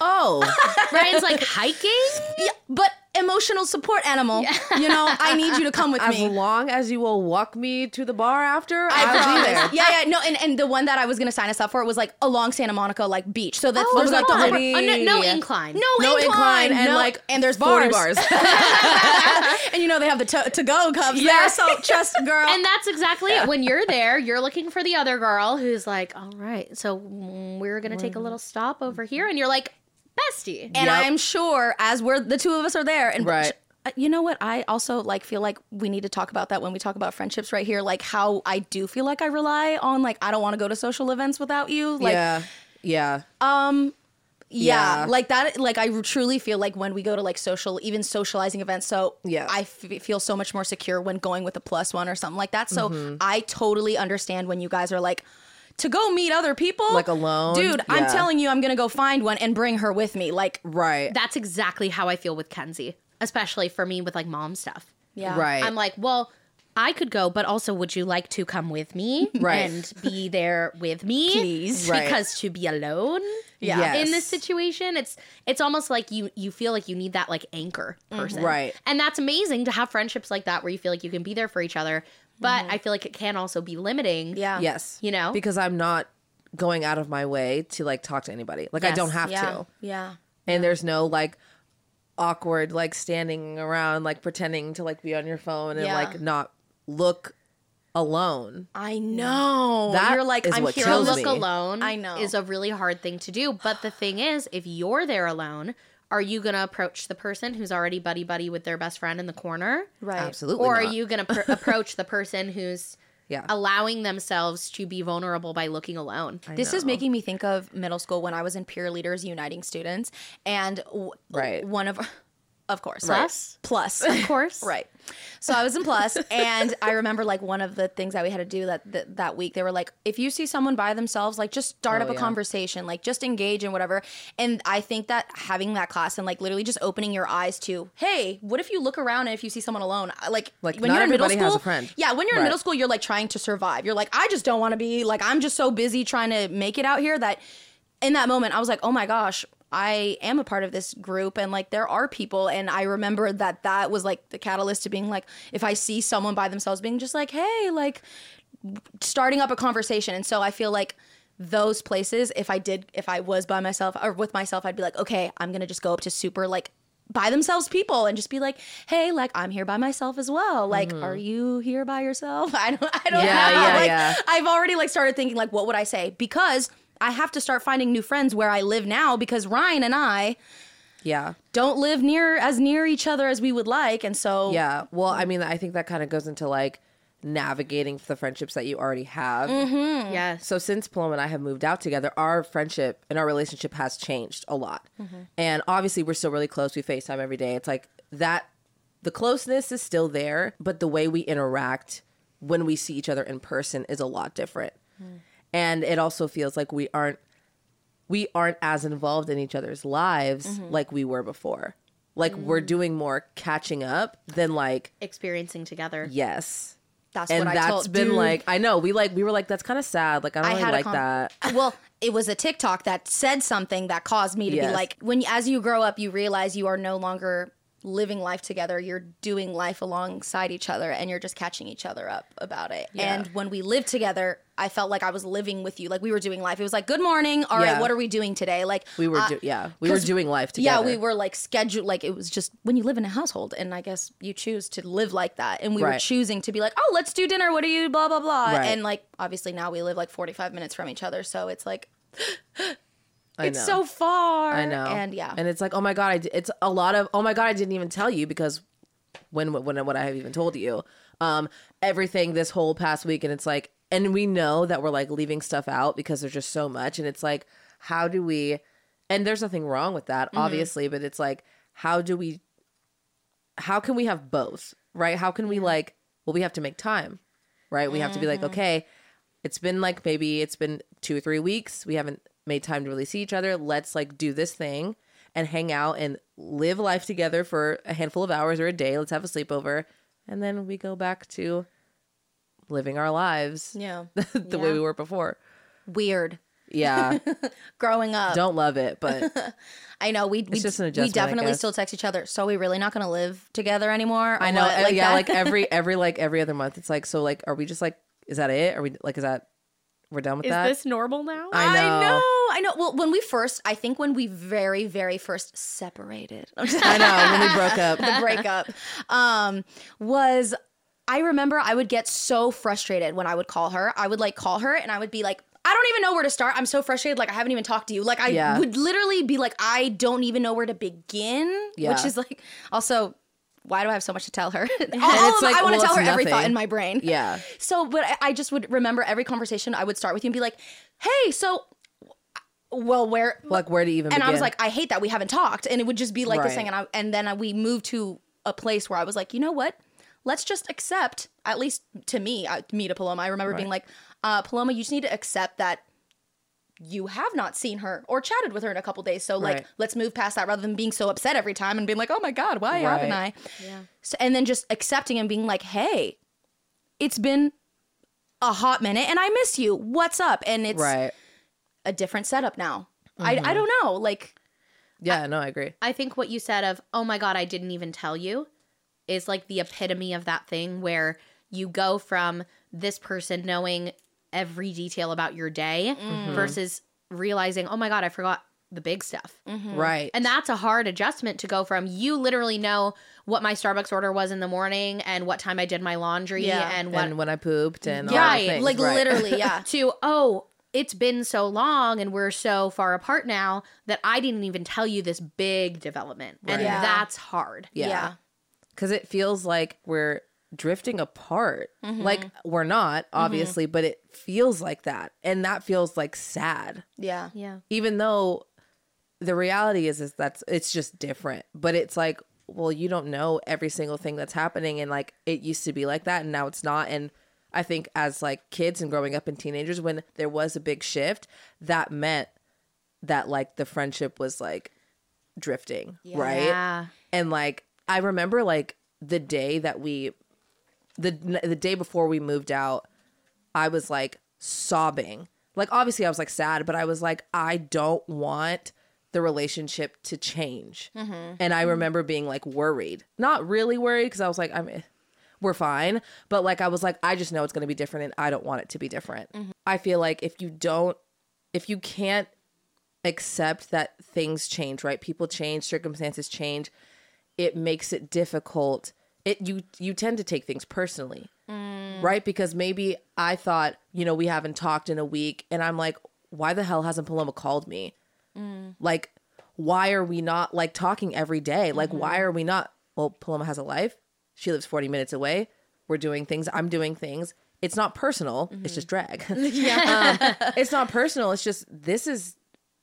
Oh, oh. Riayn's like hiking? yeah, but emotional support animal. You know, I need you to come with as me. As long as you will walk me to the bar after, I I'll be there. Yeah, yeah, no, and, and the one that I was gonna sign us up for was like along Santa Monica, like beach. So that's Oh, there's like the upper, Pretty. Oh, no, no incline. no, No incline, incline and no- like and there's 40 bars, bars. and you know they have the to, to go cups Yeah. there. So trust, girl. And that's exactly it. When you're there, you're looking for the other girl who's like, all right, so mm, we're going to take a little stop over here. And you're like, bestie. And Yep. I'm sure as we're the two of us are there and Right. uh, you know what I also like feel like we need to talk about that when we talk about friendships right here like how I do feel like I rely on like I don't want to go to social events without you like yeah. Yeah. um yeah, Yeah. like that like I truly feel like when we go to like social even socializing events so Yeah. I f- feel so much more secure when going with a plus one or something like that so Mm-hmm. I totally understand when you guys are like to go meet other people Like alone? dude i'm telling you i'm gonna go find one and bring her with me like Right. That's exactly how I feel with Kenzie, especially for me with like mom stuff. yeah Right. I'm like, well, I could go, but also, would you like to come with me Right. and be there with me, Please. Right. Because to be alone, Yeah. Yes. in this situation, it's it's almost like you you feel like you need that like anchor mm-hmm. person, Right. And that's amazing to have friendships like that where you feel like you can be there for each other, but mm-hmm. I feel like it can also be limiting. yeah yes. You know? Because I'm not going out of my way to like talk to anybody. Like I don't have yeah to. yeah And there's no like awkward like standing around like pretending to like be on your phone and Yeah. like not look alone. I know. That You're like, is I'm what here to look me. alone I know. is a really hard thing to do. But the thing is, if you're there alone, are you going to approach the person who's already buddy buddy with their best friend in the corner? Right. Absolutely. Or are you going to pr- approach the person who's Yeah. allowing themselves to be vulnerable by looking alone? This is making me think of middle school when I was in peer leaders uniting students, and w- Right. one of, of course, Plus? plus, Of course. right. So I was in plus, and I remember like one of the things that we had to do that that, that week. They were like, if you see someone by themselves, like just start Oh, up a yeah. conversation, like just engage in whatever. And I think that having that class and like literally just opening your eyes to, hey, what if you look around and if you see someone alone, like Like, when you're in middle school, friend. yeah, when you're in middle school, you're like trying to survive. You're like, I just don't want to be like, I'm just so busy trying to make it out here that in that moment, I was like, oh my gosh, I am a part of this group and like there are people. And I remember that that was like the catalyst to being like, if I see someone by themselves being just like, hey, like, starting up a conversation. And so I feel like those places, if I did, if I was by myself or with myself, I'd be like, okay, I'm gonna just go up to super like by themselves people and just be like, hey, like I'm here by myself as well. Like, are you here by yourself? I don't, I don't Mm-hmm. Yeah, know. yeah, like, yeah. I've already like started thinking like, what would I say? Because I have to start finding new friends where I live now because Riayn and I Yeah. don't live near as near each other as we would like, and so Yeah. Well, I mean, I think that kind of goes into like navigating the friendships that you already have. Mm-hmm. Yes. So since Paloma and I have moved out together, our friendship and our relationship has changed a lot. And obviously, we're still really close. We FaceTime every day. It's like that. The closeness is still there, but the way we interact when we see each other in person is a lot different. And it also feels like we aren't we aren't as involved in each other's lives mm-hmm. like we were before. Like we're mm. doing more catching up than like Experiencing together. yes. that's and what I that's told. been dude. like I know we like we were like that's kind of sad. Like I don't I really like con- that. well, it was a TikTok that said something that caused me to Yes. be like, when as you grow up, you realize you are no longer living life together. You're doing life alongside each other, and you're just catching each other up about it. And when we lived together, I felt like I was living with you, like we were doing life. It was like, good morning. All right, Yeah. what are we doing today? Like We were uh, do- yeah we were doing life together. Yeah, we were like scheduled. Like it was just when you live in a household, and I guess you choose to live like that. And we were choosing to be like, oh, let's do dinner. What are you? Blah blah blah. Right. And like obviously now we live like forty five minutes from each other, so it's like it's so far. I know. And yeah, And it's like, oh my god, I d- it's a lot of oh my god, I didn't even tell you because when when when I have even told you, um, everything this whole past week, and it's like, and we know that we're like leaving stuff out because there's just so much, and it's like, how do we? And there's nothing wrong with that, Mm-hmm. obviously, but it's like, how do we? How can we have both, right? How can we like? Well, we have to make time, right? We have to be Mm-hmm. like, okay, it's been like maybe it's been two or three weeks. We haven't made time to really see each other. Let's like do this thing and hang out and live life together for a handful of hours or a day. Let's have a sleepover. And then we go back to living our lives yeah, the way we were before. weird. Yeah. Growing up, Don't love it, but I know we we, just an we adjustment, I definitely still text each other. So we really not going to live together anymore. I know. what? uh, yeah, that? like every every like every other month. It's like so like are we just like is that it? Are we like is that we're done with Is that? this normal now? I know. I know, I know. Well, when we first, I think when we very, very first separated, I know when we broke up. the breakup, um, was I remember I would get so frustrated when I would call her. I would like call her and I would be like, I don't even know where to start. I'm so frustrated. Like I haven't even talked to you. Like I Yeah. would literally be like, I don't even know where to begin. Yeah. Which is like also. Why do I have so much to tell her? All, it's like, I want well, to tell her it's every thought in my brain. Yeah. So, but I- I just would remember every conversation I would start with you and be like, "Hey, so, well, where?" Like where to even and I was like, "I hate that we haven't talked," and it would just be like this thing, and I, and then we moved to a place where I was like, you know what? Let's just accept, at least to me, uh, me to Paloma. I remember being like, uh, Paloma, you just need to accept that you have not seen her or chatted with her in a couple days. So like, Right. let's move past that rather than being so upset every time and being like, oh my god, why haven't I? Yeah. So, and then just accepting and being like, hey, it's been a hot minute and I miss you. What's up? And it's right. a different setup now. I, I don't know. Like, Yeah, no, I agree. I think what you said of, oh my God, I didn't even tell you is like the epitome of that thing where you go from this person knowing every detail about your day mm-hmm. versus realizing, oh my God, I forgot the big stuff. Mm-hmm. Right. And that's a hard adjustment to go from you literally know what my Starbucks order was in the morning and what time I did my laundry Yeah. and what and when I pooped and all Right, the things. like right. literally, yeah. to oh it's been so long and we're so far apart now that i didn't even tell you this big development and Yeah. that's hard Yeah. yeah. Because it feels like we're drifting apart. Mm-hmm. Like we're not, obviously, but it feels like that. And that feels like sad. Yeah. yeah Even though the reality is is that's it's just different. But it's like, well, you don't know every single thing that's happening and like it used to be like that and now it's not. And I think as like kids and growing up and teenagers, when there was a big shift, that meant that like the friendship was like drifting. Right. yeah and like i remember like the day that we the the day before we moved out i was like sobbing like obviously i was like sad but i was like i don't want the relationship to change mm-hmm. and i remember being like worried not really worried because i was like i'm eh, we're fine. But like I was like, I just know it's gonna be different and I don't want it to be different. Mm-hmm. I feel like if you don't if you can't accept that things change, right? People change, circumstances change, it makes it difficult. It you you tend to take things personally. Right? Because maybe I thought, you know, we haven't talked in a week and I'm like, why the hell hasn't Paloma called me? Like why are we not like talking every day? Like why mm-hmm. are we not well, Paloma has a life. She lives 40 minutes away. We're doing things. I'm doing things. It's not personal. It's mm-hmm. just drag. um, it's not personal. It's just this is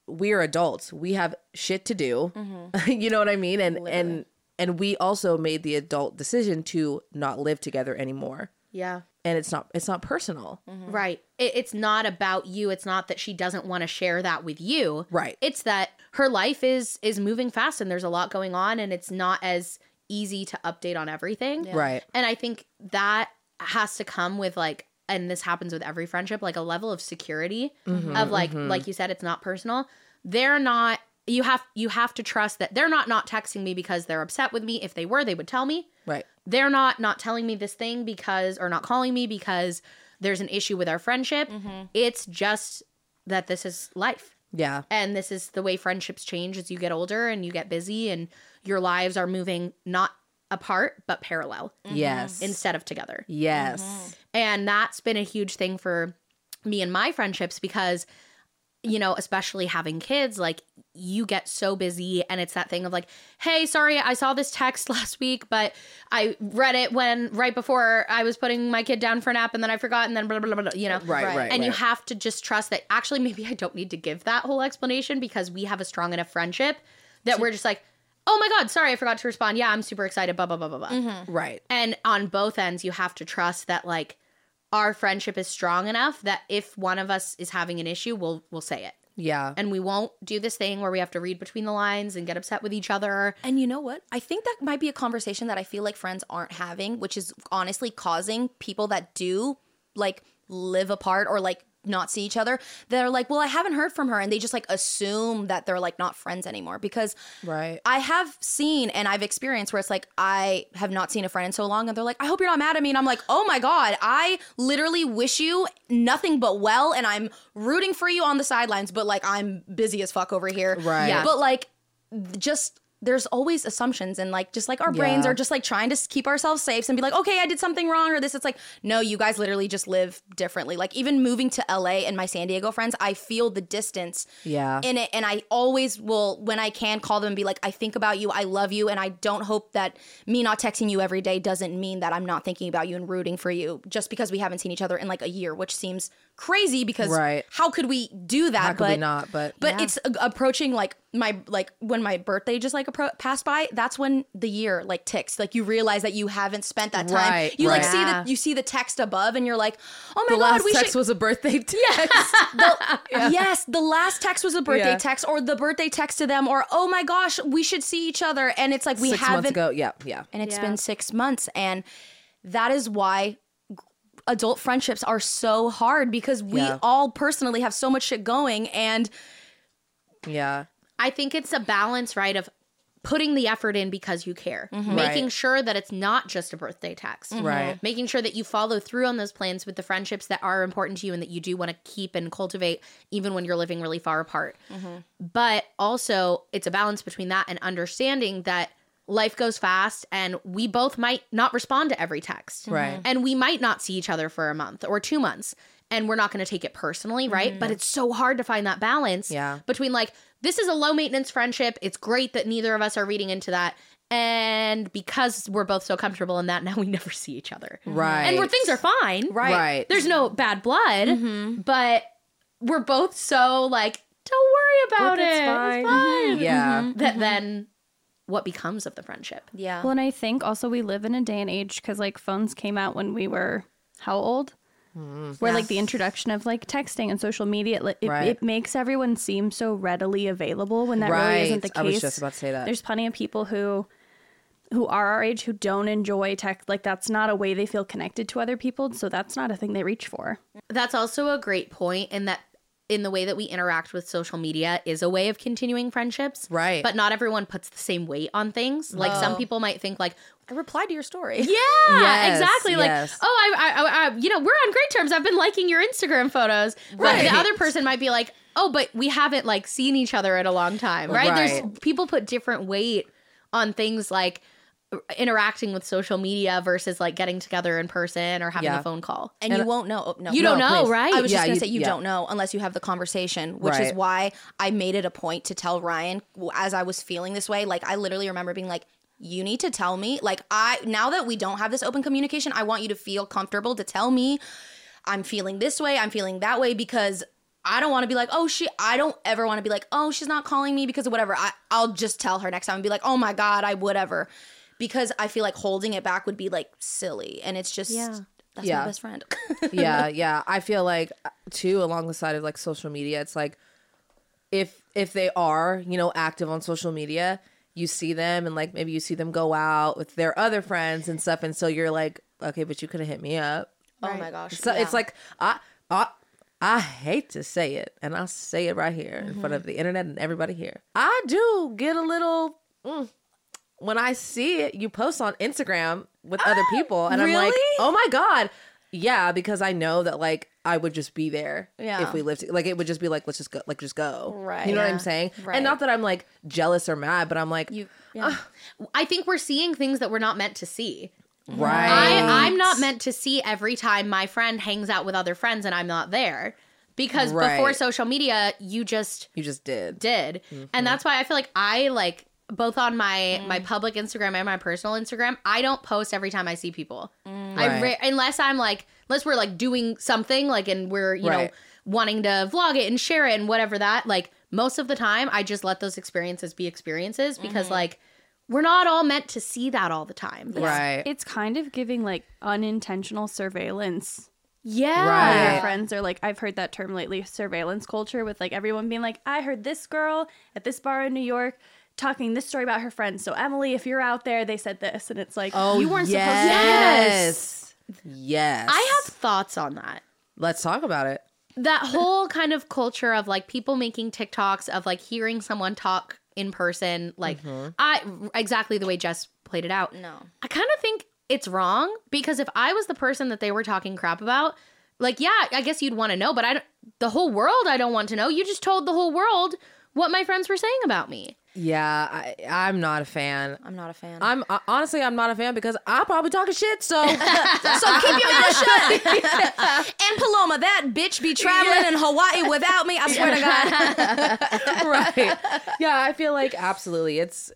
we're adults. We have shit to do. Mm-hmm. you know what I mean? And and and we also made the adult decision to not live together anymore. Yeah. And it's not it's not personal. Mm-hmm. Right. It, it's not about you. It's not that she doesn't want to share that with you. Right. It's that her life is is moving fast and there's a lot going on and it's not as easy to update on everything. Right. And I think that has to come with like and this happens with every friendship like a level of security mm-hmm. of like mm-hmm. like you said it's not personal. They're not you have you have to trust that they're not not texting me because they're upset with me. If they were, they would tell me Right. they're not not telling me this thing because or not calling me because there's an issue with our friendship mm-hmm. it's just that this is life Yeah. and this is the way friendships change as you get older and you get busy and your lives are moving not apart but parallel mm-hmm. Yes. instead of together yes. Mm-hmm. and that's been a huge thing for me and my friendships because, you know, especially having kids, like you get so busy and it's that thing of like, hey, sorry, I saw this text last week, but I read it when right before I was putting my kid down for a nap and then I forgot and then blah, blah, blah, blah, you know? Right, right, And you have to just trust that actually maybe I don't need to give that whole explanation because we have a strong enough friendship that we're just like, oh my God, sorry, I forgot to respond. Yeah, I'm super excited, blah, blah, blah, blah, blah. Mm-hmm. Right. And on both ends, you have to trust that like our friendship is strong enough that if one of us is having an issue, we'll we'll say it. Yeah. And we won't do this thing where we have to read between the lines and get upset with each other. And you know what? I think that might be a conversation that I feel like friends aren't having, which is honestly causing people that do like live apart or like not see each other. They're like, well, I haven't heard from her. And they just like assume that they're like not friends anymore because Right. I have seen and I've experienced where it's like I have not seen a friend in so long and they're like, I hope you're not mad at me. And I'm like, oh my God, I literally wish you nothing but well and I'm rooting for you on the sidelines, but like I'm busy as fuck over here. Right. Yeah. But like just there's always assumptions and like just like our brains are just like trying to keep ourselves safe and be like okay i did something wrong or this it's like no you guys literally just live differently like even moving to la and my san diego friends i feel the distance Yeah. in it and i always will when i can call them and be like i think about you i love you and i don't hope that me not texting you every day doesn't mean that i'm not thinking about you and rooting for you just because we haven't seen each other in like a year which seems crazy because Right. how could we do that How could but we not? But but it's a- approaching like my like when my birthday just like appro- passed by that's when the year like ticks like you realize that you haven't spent that time Right, you like see Yeah. the you see the text above and you're like oh my the god last we text should was a birthday text. the, yes the last text was a birthday Yeah. text or the birthday text to them or oh my gosh we should see each other and it's like we Six haven't months ago. Yeah. Yeah. and it's Yeah. been six months and that is why adult friendships are so hard because we Yeah. all personally have so much shit going and Yeah. I think it's a balance, right, of putting the effort in because you care, making Mm-hmm. Right. sure that it's not just a birthday text, Right. Making sure that you follow through on those plans with the friendships that are important to you and that you do want to keep and cultivate, even when you're living really far apart. But also, it's a balance between that and understanding that life goes fast and we both might not respond to every text. Right. Mm-hmm. And we might not see each other for a month or two months. And we're not going to take it personally, right? Mm-hmm. But it's so hard to find that balance Yeah. between like, this is a low maintenance friendship. It's great that neither of us are reading into that. And because we're both so comfortable in that, now we never see each other. Mm-hmm. Right. And where things are fine. Right. Right. There's no bad blood, but we're both so like, don't worry about Look, it. it's It's fine. fine. Yeah. That then what becomes of the friendship? yeah Well, and I think also we live in a day and age because like phones came out when we were how old? Mm. Where like the introduction of like texting and social media, like, it, Right. it makes everyone seem so readily available when that Right. really isn't the case. I was just about to say that. There's plenty of people who who are our age who don't enjoy tech. Like that's not a way they feel connected to other people, so that's not a thing they reach for. That's also a great point in that in the way that we interact with social media is a way of continuing friendships. Right. But not everyone puts the same weight on things. Like some people might think like, I replied to your story. yeah, Yes, exactly. Like, yes. oh, I, I, I, you know, we're on great terms. I've been liking your Instagram photos. But Right. the other person might be like, oh, but we haven't like seen each other in a long time, right? There's Right. people put different weight on things like interacting with social media versus like getting together in person or having Yeah. a phone call. And, you won't know. Oh, no, You no, don't know, please. right? I was Yeah, just gonna say you yeah. don't know unless you have the conversation, which is why I made it a point to tell Riayn as I was feeling this way. Like I literally remember being like, "You need to tell me." Like I now that we don't have this open communication, I want you to feel comfortable to tell me I'm feeling this way, I'm feeling that way because I don't want to be like, "Oh she I don't ever want to be like, "Oh, she's not calling me because of whatever." I I'll just tell her next time and be like, "Oh my god, I whatever." Because I feel like holding it back would be like silly and it's just Yeah. that's Yeah. my best friend. yeah, yeah. I feel like uh, too along the side of like social media, it's like if if they are, you know, active on social media, you see them and like maybe you see them go out with their other friends and stuff and so you're like, okay, but you could have hit me up. Oh my gosh. So yeah. it's like I I I hate to say it, and I'll say it right here in front of Mm-hmm. the internet and everybody here. I do get a little mm, when I see it. You post on Instagram with other people, and I'm like, oh my god, yeah, because I know that like I would just be there Yeah. if we lived. Like it would just be like, let's just go, like just go, Right. You know what I'm saying? Right. And not that I'm like jealous or mad, but I'm like, you yeah. I think we're seeing things that we're not meant to see. right, I, I'm not meant to see every time my friend hangs out with other friends and I'm not there. Because Right. before social media, you just you just did. did. Mm-hmm. And that's why I feel like I like both on my Mm. my public Instagram and my personal Instagram, I don't post every time I see people. I Mm. Right. ra- unless I'm like unless we're like doing something like and we're, you know, wanting to vlog it and share it and whatever that, like most of the time I just let those experiences be experiences because like we're not all meant to see that all the time. Right. It's kind of giving like unintentional surveillance. Yeah. Right. Your friends are like, I've heard that term lately, surveillance culture, with like everyone being like, I heard this girl at this bar in New York talking this story about her friends. So Emily, if you're out there, they said this, and it's like, Oh, you weren't supposed to. yes. Yes. I have thoughts on that. Let's talk about it. that whole kind of culture of like people making TikToks of like hearing someone talk in person, like mm-hmm. I exactly the way Jess played it out. No. I kind of think it's wrong because if I was the person that they were talking crap about, like yeah, I guess you'd want to know, but I don't, the whole world I don't want to know. You just told the whole world what my friends were saying about me. Yeah, I, I'm not a fan. I'm not a fan. I'm uh, honestly, I'm not a fan because I'm probably talking shit. So so keep your mouth shut. and Paloma, that bitch be traveling in Hawaii without me. I swear to God. right, yeah, I feel like absolutely. It's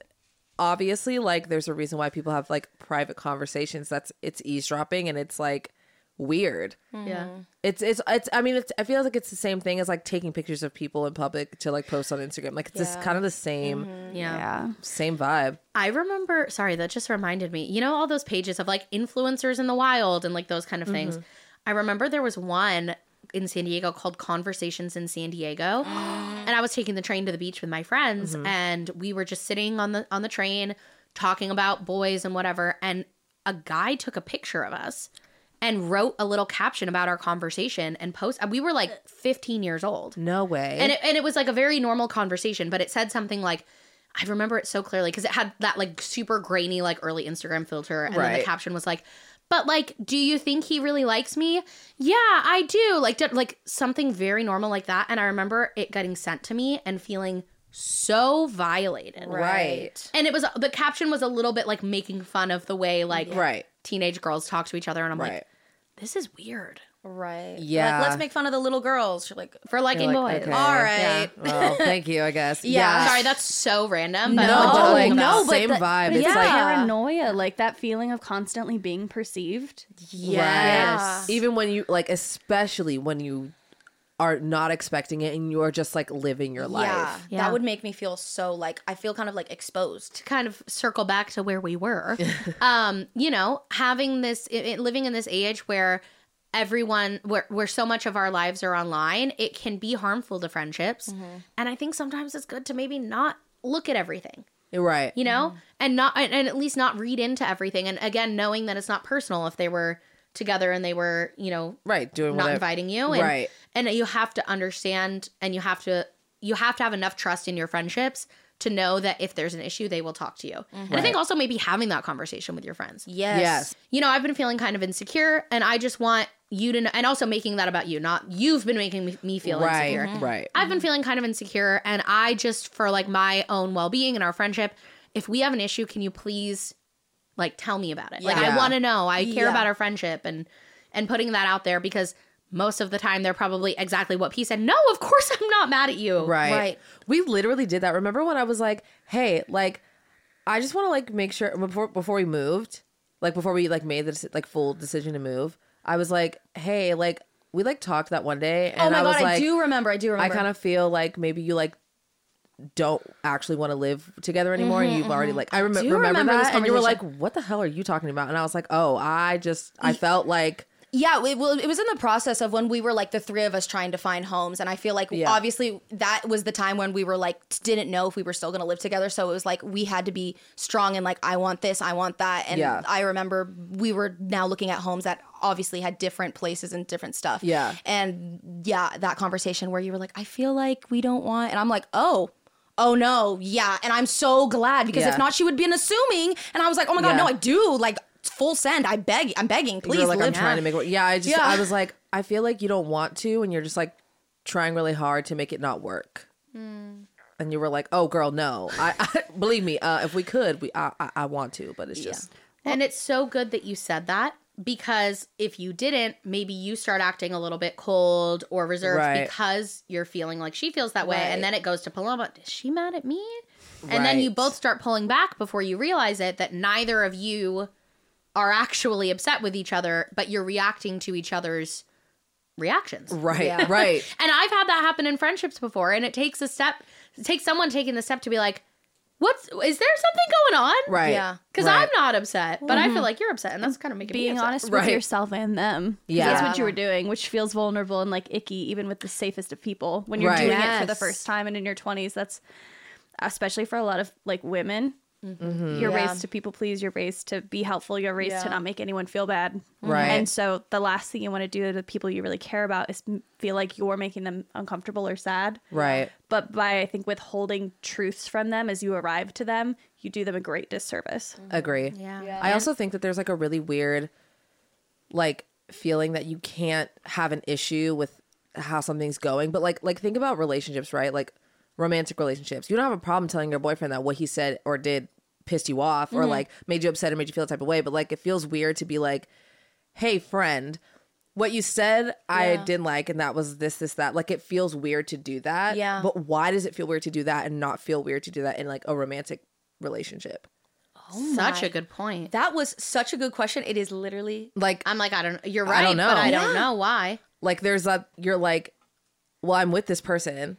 obviously like there's a reason why people have like private conversations. That's it's eavesdropping and it's like weird. Yeah. It's it's it's. I mean, it's. I feel like it's the same thing as like taking pictures of people in public to like post on Instagram. Like it's just Yeah. kind of the same mm-hmm. Yeah. Yeah. same vibe. I remember, sorry, that just reminded me. You know, all those pages of like influencers in the wild and like those kind of things. Mm-hmm. I remember there was one in San Diego called Conversations in San Diego. and I was taking the train to the beach with my friends mm-hmm. and we were just sitting on the on the train talking about boys and whatever and a guy took a picture of us and wrote a little caption about our conversation and post we were like uh, 15 years old. No way. And it, and it was like a very normal conversation, but it said something like, I remember it so clearly because it had that like super grainy, like early Instagram filter. And then the caption was like, but like, do you think he really likes me? Yeah, I do. Like, did, like something very normal like that. And I remember it getting sent to me and feeling so violated. Right. And it was, the caption was a little bit like making fun of the way like right. Teenage girls talk to each other. And I'm Right. like, this is weird Right. Yeah. Like, let's make fun of the little girls. You're like, for liking You're like, boys. okay. all right. Well, thank you. I guess. Yeah. Sorry, that's so random. But No, I'm No, like no, but same the- vibe. But It's it's like paranoia, like that feeling of constantly being perceived. Yes. Even when you like, especially when you are not expecting it and you're just like living your life. Yeah, Yeah. That would make me feel so like I feel kind of like exposed. To kind of circle back to where we were um you know having this i i- living in this age where everyone where, where so much of our lives are online it can be harmful to friendships and i think sometimes it's good to maybe not look at everything Right. you know and not and, and at least not read into everything and again knowing that it's not personal if they were together and they were, you know, right doing not whatever. inviting you and, Right. and you have to understand and you have to you have to have enough trust in your friendships to know that if there's an issue they will talk to you and i think also maybe having that conversation with your friends Yes. Yes. you know i've been feeling kind of insecure and i just want you to know and also making that about you not you've been making me, me feel Right. insecure Right. I've been feeling kind of insecure and I just for like my own well-being and our friendship, if we have an issue, can you please like tell me about it? Like I want to know. I care Yeah. about our friendship and and putting that out there because most of the time they're probably exactly what P said. No, of course I'm not mad at you. Right. Right. We literally did that. Remember when I was like, "Hey, like, I just want to like make sure before before we moved, like before we like made this like full decision to move, I was like, "Hey, like, we like talked that one day, oh and Oh my I was god, like, I do remember. I do remember. I remember. kind of feel like maybe you like." Don't actually want to live together anymore and mm-hmm, you've already mm-hmm. like I remember do remember, remember this that and you were like what the hell are you talking about and I was like oh I just I felt like Yeah, it, well, it was in the process of when we were like the three of us trying to find homes, and I feel like Yeah. obviously that was the time when we were like didn't know if we were still going to live together. So it was like we had to be strong and like I want this, I want that, and Yeah. I remember we were now looking at homes that obviously had different places and different stuff. Yeah. and yeah, that conversation where you were like, I feel like we don't want, and I'm like, oh. Oh no, yeah, and I'm so glad because Yeah. if not, she would be an assuming. And I was like, oh my god, Yeah. no, I do like full send. I beg, I'm begging, please you're like I'm live trying to make it work. Yeah, I just Yeah. I was like I feel like you don't want to and you're just like trying really hard to make it not work. Hmm. And you were like, "Oh, girl, no. I, I believe me. Uh, if we could, we I, I, I want to, but it's just And it's so good that you said that because if you didn't, maybe you start acting a little bit cold or reserved Right. because you're feeling like she feels that way. Right. And then it goes to Paloma, is she mad at me? And then you both start pulling back before you realize it that neither of you are actually upset with each other, but you're reacting to each other's reactions. right, Yeah. right. And I've had that happen in friendships before, and it takes a step, it takes someone taking the step to be like, "What's is there something going on?" Right. Yeah. Because right. I'm not upset, but I feel mm-hmm. like you're upset, and that's kind of making me being upset. honest with Right. yourself and them. 'Cause Yeah. That's what you were doing, which feels vulnerable and like icky, even with the safest of people. When you're Right. doing it for the Yes. first time and in your 20s, that's especially for a lot of like women. Mm-hmm. You're Yeah. raised to people please. You're raised to be helpful. You're raised to not make anyone feel bad. Right. Mm-hmm. And so the last thing you want to do to the people you really care about is feel like you're making them uncomfortable or sad. Right. But by I think withholding truths from them as you arrive to them, you do them a great disservice. Mm-hmm. Agree. Yeah. I also think that there's like a really weird like feeling that you can't have an issue with how something's going. But like like think about relationships, right? Like romantic relationships. You don't have a problem telling your boyfriend that what he said or did pissed you off or mm-hmm. like made you upset or made you feel a type of way. But like it feels weird to be like, Hey friend, what you said I didn't like and that was this, this, that. Like it feels weird to do that. Yeah. But why does it feel weird to do that and not feel weird to do that in like a romantic relationship? Oh such my. a good point. That was such a good question. It is literally Like I'm like, I don't. You're right. I right, don't know. but I don't know why. like there's a you're like well i'm with this person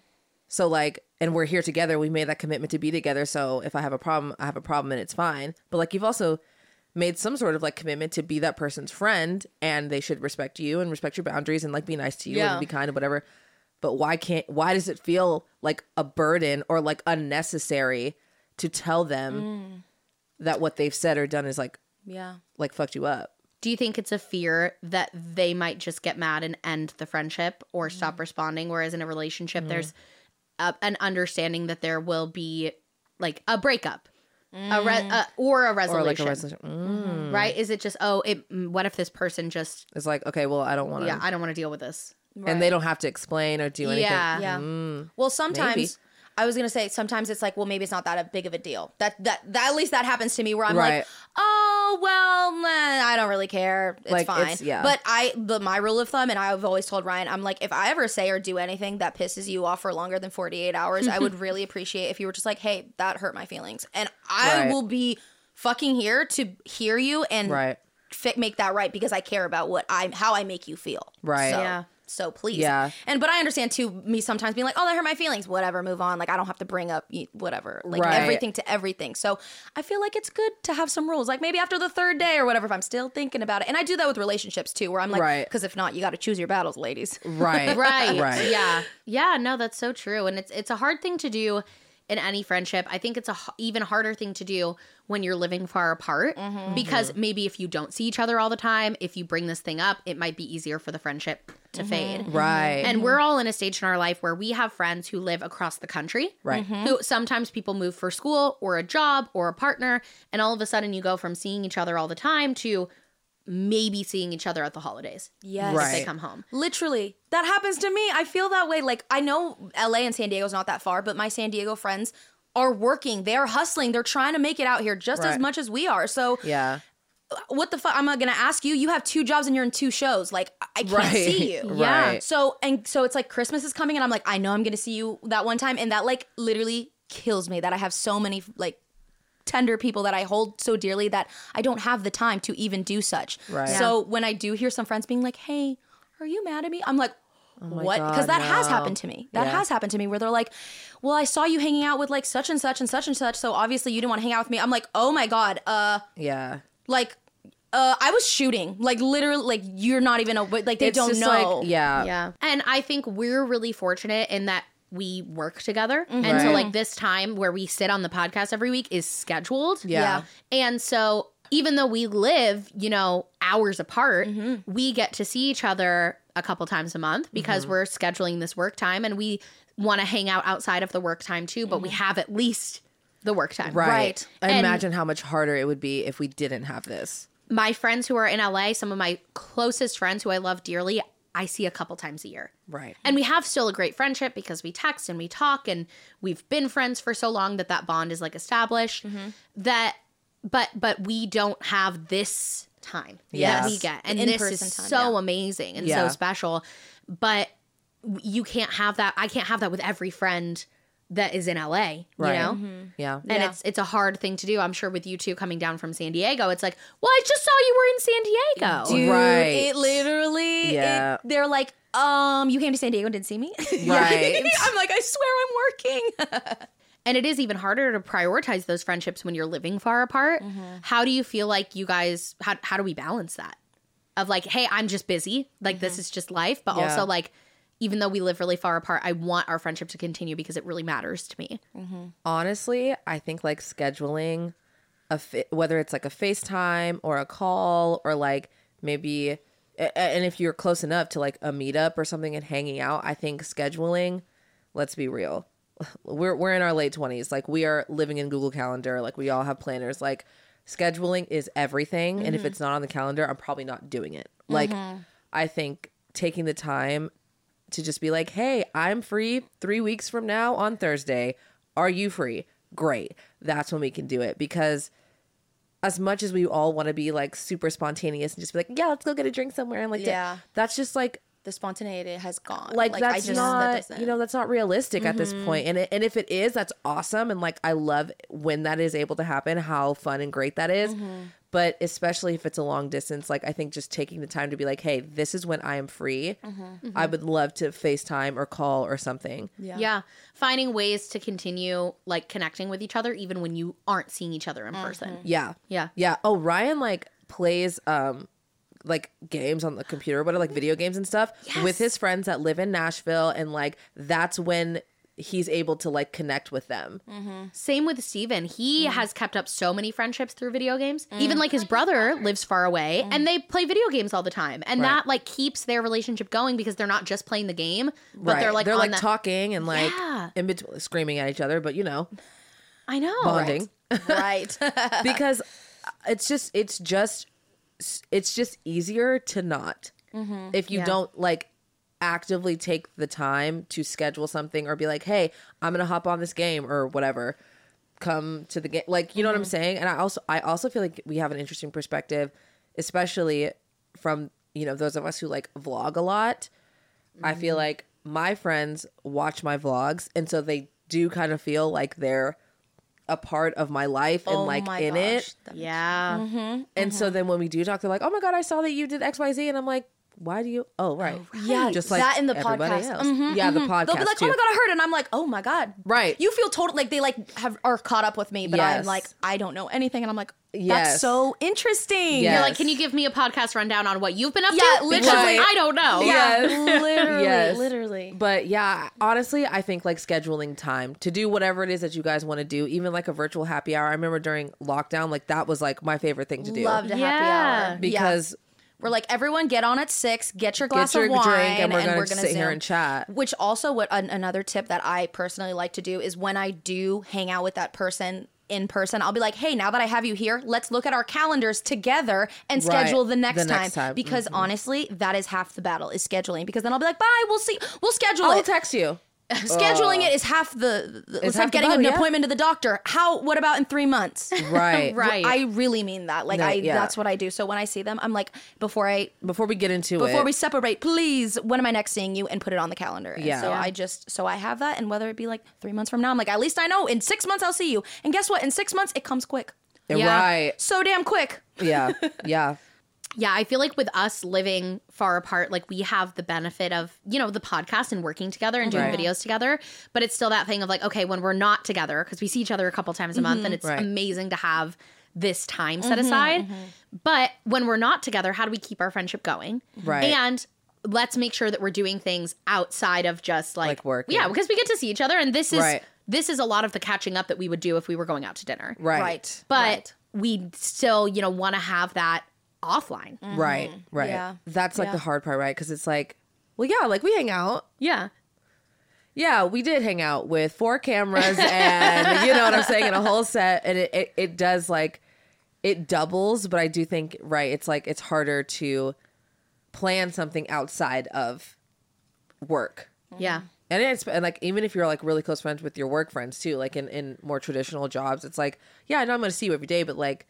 so like and we're here together we made that commitment to be together so if i have a problem i have a problem and it's fine but like you've also made some sort of like commitment to be that person's friend and they should respect you and respect your boundaries and like be nice to you Yeah. and be kind and whatever but why can't why does it feel like a burden or like unnecessary to tell them that what they've said or done is like yeah. like fucked you up Do you think it's a fear that they might just get mad and end the friendship or stop Mm-hmm. responding? Whereas in a relationship, there's a, an understanding that there will be like a breakup, a re- uh, or a or resolution, like a resolution mm. right? Is it just oh, it? mm, What if this person just is like okay well i don't want to yeah, I don't want to deal with this. and they don't have to explain or do anything Yeah. Yeah. Well, sometimes maybe. I was gonna say sometimes it's like, well, maybe it's not that a big of a deal. That that, that at least that happens to me where I'm Right. like, oh well, nah, I don't really care. It's Like, fine. it's- yeah. But I, the my rule of thumb, and I've always told Riayn, I'm like, if I ever say or do anything that pisses you off for longer than 48 hours, I would really appreciate if you were just like, hey, that hurt my feelings, and I Right. will be fucking here to hear you and Right. fi- make that right because I care about what I how I make you feel. Right. So, Yeah. So please. Yeah. And but I understand too. Me sometimes being like, oh, that hurt my feelings. Whatever. Move on. Like I don't have to bring up whatever. Like Right. everything to everything. So I feel like it's good to have some rules. Like maybe after the third day or whatever, if I'm still thinking about it. And I do that with relationships too, where I'm like, Right. because if not, you got to choose your battles, ladies. Right. right Right. yeah yeah no that's so true and it's it's a hard thing to do in any friendship, I think it's a h- even harder thing to do when you're living far apart mm-hmm. Mm-hmm. because maybe if you don't see each other all the time, if you bring this thing up, it might be easier for the friendship to mm-hmm. fade. Right. And we're all in a stage in our life where we have friends who live across the country. Right. Who sometimes people move for school or a job or a partner. And all of a sudden you go from seeing each other all the time to maybe seeing each other at the holidays. Yes. If they come home. Literally. That happens to me. I feel that way. Like I know LA and San Diego's not that far, but my San Diego friends are working. They're hustling. They're trying to make it out here just as much as we are. So yeah. what the fuck? I'm not gonna ask you. You have two jobs and you're in two shows. Like I- I can't Right. see you. Yeah. Right. So and so it's like Christmas is coming and I'm like I know I'm gonna see you that one time and that like literally kills me that I have so many like tender people that I hold so dearly that I don't have the time to even do such. Right. So when I do hear some friends being like, "Hey, are you mad at me?" I'm like. what? Because Oh God, that has happened to me. That Yeah. has happened to me where they're like, "Well, I saw you hanging out with like such and such and such and such, so obviously you didn't want to hang out with me." I'm like, "Oh my god, uh, Yeah. like uh i was shooting like literally like you're not even a like they It's don't just know Like, yeah. Yeah. And I think we're really fortunate in that we work together. Mm-hmm. And so, like, this time where we sit on the podcast every week is scheduled. Yeah. And so, even though we live, you know, hours apart, mm-hmm. we get to see each other a couple times a month because mm-hmm. we're scheduling this work time and we want to hang out outside of the work time too, but we have at least the work time. Right. Right. I And- imagine how much harder it would be if we didn't have this. My friends who are in LA, some of my closest friends who I love dearly, I see a couple times a year. Right. And we have still a great friendship because we text and we talk and we've been friends for so long that that bond is like established. Mm-hmm. That, but but we don't have this time Yes. that we get, and this is time, so yeah. amazing and Yeah. so special. But you can't have that. I can't have that with every friend that is in LA. Right. You know. Mm-hmm. Yeah. And Yeah. it's it's a hard thing to do. I'm sure with you two coming down from San Diego, it's like, well, I just saw you were in San Diego. Dude, Right. it literally Yeah. it- they're like um you came to san diego and didn't see me Right. i'm like i swear i'm working And it is even harder to prioritize those friendships when you're living far apart. Mm-hmm. How do you feel like you guys how how do we balance that? Of like, hey, I'm just busy. Like this mm-hmm. is just life, but Yeah. also like even though we live really far apart, I want our friendship to continue because it really matters to me. honestly, I think like scheduling a fa- whether it's like a FaceTime or a call or like maybe and if you're close enough to like a meetup or something and hanging out, I think scheduling, let's be real. We're we're in our late 20s. Like we are living in Google Calendar, like we all have planners. Like scheduling is everything and if mm-hmm. it's not on the calendar, I'm probably not doing it. Like mm-hmm. I think taking the time to just be like, hey, I'm free three weeks from now on Thursday. Are you free? Great. That's when we can do it because as much as we all want to be like super spontaneous and just be like, yeah, let's go get a drink somewhere and like, Yeah. that's just like, the spontaneity has gone like, I that's just- not, doesn't- you know, that's not realistic at this mm-hmm. point. And it, and if it is, that's awesome. And like, I love when that is able to happen, how fun and great that is. Mm-hmm. But especially if it's a long distance, like I think just taking the time to be like, hey, this is when I am free. Mm-hmm. I mm-hmm. would love to FaceTime or call or something. Yeah. yeah Finding ways to continue like connecting with each other even when you aren't seeing each other in person. Mm-hmm. Yeah. Yeah. Yeah. Oh, Ryan like plays um like games on the computer, but like video games and stuff with his friends that live in Nashville and like that's when he's able to like connect with them. Mm-hmm. Same with Steven. He mm-hmm. has kept up so many friendships through video games. Mm. Even like his brother lives far away mm-hmm. and they play video games all the time. And that like keeps their relationship going because they're not just playing the game, but they're like they're like the- talking and like Yeah. in between screaming at each other, but you know, I know. bonding. right because it's just it's just it's just easier to not if you Yeah. don't like actively take the time to schedule something or be like hey i'm gonna hop on this game or whatever. Come to the game like you know what i'm mm-hmm. saying? And i also i also feel like we have an interesting perspective especially from you know those of us who like vlog a lot. I feel mm-hmm. like my friends watch my vlogs and so they do kind of feel like they're a part of my life and oh like my in gosh. it Yeah. Mm-hmm, and so then when we do talk, they're like, "Oh my god, I saw that you did X, Y, Z," and I'm like, why do you? Oh, right. Yeah, just like that in the podcast. else. Mhm, Yeah, the mhm. podcast They'll be like, too. "Oh my god, I heard," and I'm like, "Oh my god." Right. You feel total like they like have are caught up with me, but I'm like, I don't know anything, and I'm like, that's Yes. so interesting. Yes. You're like, can you give me a podcast rundown on what you've been up Yeah, to? literally. Because I don't know. Yeah, Yes. literally, Yes. literally. But yeah, honestly, I think like scheduling time to do whatever it is that you guys want to do, even like a virtual happy hour. I remember during lockdown, like that was like my favorite thing to do. Loved a happy Yeah. hour because Yeah. We're like, everyone, get on at six, get your glass get your of wine, drink and we're gonna, sit Zoom. here and chat. Which also, what an, another tip that I personally like to do is when I do hang out with that person in person, I'll be like, hey, now that I have you here, let's look at our calendars together and Right. schedule the next, The next time. Because Mhm. honestly, that is half the battle is scheduling. Because then I'll be like, bye, we'll see, we'll schedule I'll it. text you. Scheduling uh, it is half the. the it's half like getting an yeah. appointment to the doctor. How? What about in three months? Right. Right. I really mean that. Like No, I, yeah. that's what I do. So when I see them, I'm like, before I Before we get into before it, we separate, please, when am I next seeing you? And put it on the calendar. And Yeah. so Yeah. I just, so I have that. And whether it be like three months from now, I'm like, at least I know in six months I'll see you. And guess what? In six months, it comes quick. Yeah. right. So damn quick. Yeah. Yeah. Yeah, I feel like with us living far apart, like we have the benefit of, you know, the podcast and working together and doing Right. videos together. But it's still that thing of like, okay, when we're not together, because we see each other a couple times a month and mm-hmm. it's Right. amazing to have this time set mm-hmm. aside. Mm-hmm. But when we're not together, how do we keep our friendship going? Right. And let's make sure that we're doing things outside of just like, Like work, Yeah, because we get to see each other. And this is Right. this is a lot of the catching up that we would do if we were going out to dinner. Right. But we still, you know, want to have that offline. Mm-hmm. Right. Right. Yeah. That's like Yeah. the hard part, right? Because it's like, well, yeah, like we hang out. Yeah. Yeah, we did hang out with four cameras and you know what I'm saying, and a whole set, and it, it it does like it doubles, but I do think right, it's like it's harder to plan something outside of work. Mm-hmm. Yeah. And it's and like even if you're like really close friends with your work friends too, like in in more traditional jobs, it's like yeah, I know I'm going to see you every day, but like